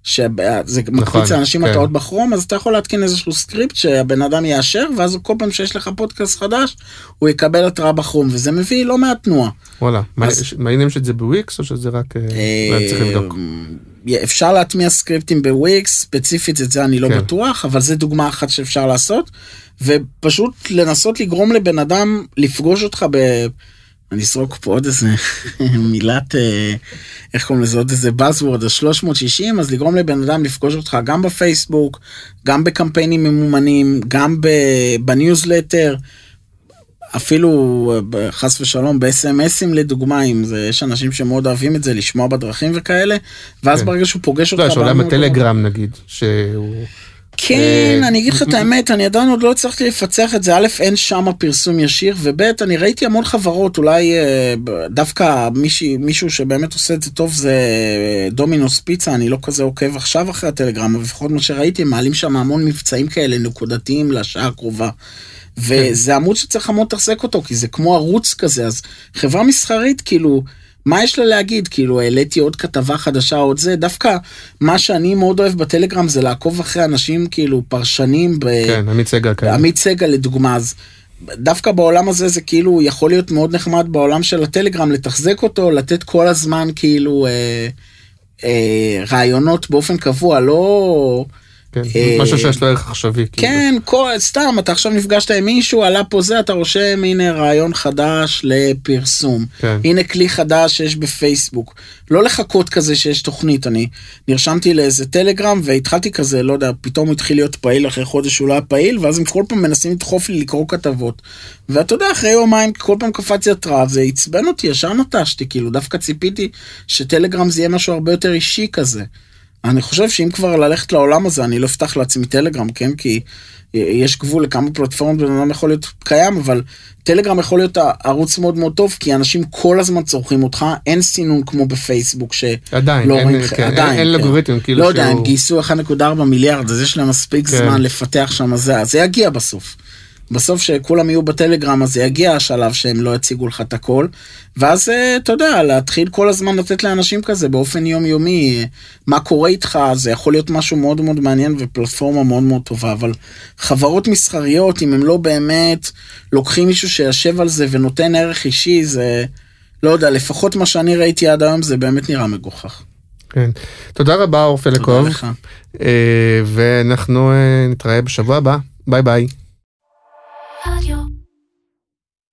[SPEAKER 4] שזה
[SPEAKER 3] נכון,
[SPEAKER 4] מקפיץ לאנשים
[SPEAKER 3] כן.
[SPEAKER 4] התראות בכרום, אז אתה יכול להתקין איזשהו script שהבן אדם יאשר, ואז כל פעם שיש לך פודקאסט חדש, הוא יקבל התראה בכרום, וזה מביא לא מעט תנועה.
[SPEAKER 3] וואלה.
[SPEAKER 4] אז-
[SPEAKER 3] מעניין שזה בוויקס או שזה רק... אה, אולי צריך לבדוק.
[SPEAKER 4] אה, אפשר להטמיע סקריפטים בוויקס, ספציפית את זה אני לא
[SPEAKER 3] כן.
[SPEAKER 4] בטוח, אבל זה דוגמה אחת שאפשר לעשות, ופשוט לנסות לגרום לבן אדם לפגוש אותך ב... אני אזרוק פה עוד איזה מילת, אה, איך קוראים לזה, עוד איזה buzzword, ה-360, אז לגרום לבן אדם לפגוש אותך גם בפייסבוק, גם בקמפיינים ממומנים, גם בניוזלטר, אפילו אה, חס ושלום ב-SMSים לדוגמה, אם זה, יש אנשים שמאוד אוהבים את זה, לשמוע בדרכים וכאלה, ואז
[SPEAKER 3] כן.
[SPEAKER 4] ברגע שהוא פוגש
[SPEAKER 3] אתה יודע,
[SPEAKER 4] אותך...
[SPEAKER 3] שעולה
[SPEAKER 4] בהמון מקומות-
[SPEAKER 3] בטלגרם נגיד, שהוא...
[SPEAKER 4] כן,
[SPEAKER 3] אה,
[SPEAKER 4] אני אגיד לך את האמת, אני עדיין עוד לא הצלחתי לפצח את זה. א', אין שם פרסום ישיר, וב', אני ראיתי המון חברות, אולי אה, דווקא מישהי, מישהו שבאמת עושה את זה טוב זה אה, דומינוס פיצה, אני לא כזה עוקב עכשיו אחרי הטלגרם, אבל לפחות מה שראיתי, הם מעלים שם המון מבצעים כאלה נקודתיים לשעה הקרובה. וזה עמוד שצריך המון לתחזק אותו, כי זה כמו ערוץ כזה, אז חברה מסחרית, כאילו, מה יש לה להגיד? כאילו, העליתי עוד כתבה חדשה, עוד זה, דווקא מה שאני מאוד אוהב בטלגרם זה לעקוב אחרי אנשים, כאילו, פרשנים, ב...
[SPEAKER 3] כן, עמית סגל כאלה.
[SPEAKER 4] עמית סגל לדוגמה, אז דווקא בעולם הזה זה כאילו יכול להיות מאוד נחמד בעולם של הטלגרם, לתחזק אותו, לתת כל הזמן כאילו אה, אה, רעיונות באופן קבוע, לא...
[SPEAKER 3] כן,
[SPEAKER 4] אה,
[SPEAKER 3] משהו שיש לו ערך עכשווי. כאילו.
[SPEAKER 4] כן, כל, סתם, אתה עכשיו נפגשת עם מישהו, עלה פה זה, אתה רושם, הנה רעיון חדש לפרסום.
[SPEAKER 3] כן.
[SPEAKER 4] הנה כלי חדש שיש בפייסבוק. לא לחכות כזה שיש תוכנית, אני נרשמתי לאיזה טלגרם והתחלתי כזה, לא יודע, פתאום התחיל להיות פעיל אחרי חודש הוא לא היה פעיל, ואז הם כל פעם מנסים לדחוף לי לקרוא כתבות. ואתה יודע, אחרי יומיים כל פעם קפצתי התראה, זה עצבן אותי, ישר נטשתי, כאילו, דווקא ציפיתי שטלגרם זה יהיה משהו הרבה יותר אישי כזה. אני חושב שאם כבר ללכת לעולם הזה, אני לא אפתח לעצמי טלגרם, כן? כי יש גבול לכמה פלטפורמות בן אדם יכול להיות קיים, אבל טלגרם יכול להיות ערוץ מאוד מאוד טוב, כי אנשים כל הזמן צורכים אותך, אין סינון כמו בפייסבוק, שלא
[SPEAKER 3] עדיין, אין-
[SPEAKER 4] רואים,
[SPEAKER 3] כן, אין- אין
[SPEAKER 4] כן.
[SPEAKER 3] אלגוריתם, כאילו
[SPEAKER 4] לא יודע,
[SPEAKER 3] שהוא-
[SPEAKER 4] הם גייסו 1.4 מיליארד, אז יש להם מספיק
[SPEAKER 3] כן.
[SPEAKER 4] זמן לפתח שם זה, זה יגיע בסוף. בסוף שכולם יהיו בטלגרם, אז יגיע השלב שהם לא יציגו לך את הכל. ואז, אה, אתה יודע, להתחיל כל הזמן לתת לאנשים כזה באופן יומיומי, מה קורה איתך, זה יכול להיות משהו מאוד מאוד מעניין ופלטפורמה מאוד מאוד טובה, אבל חברות מסחריות, אם הם לא באמת לוקחים מישהו שיושב על זה ונותן ערך אישי, זה, לא יודע, לפחות מה שאני ראיתי עד היום, זה באמת נראה מגוחך.
[SPEAKER 3] כן. תודה רבה, פלקוב.
[SPEAKER 4] לך.
[SPEAKER 3] אה, ואנחנו אה, נתראה בשבוע הבא. ביי ביי. All you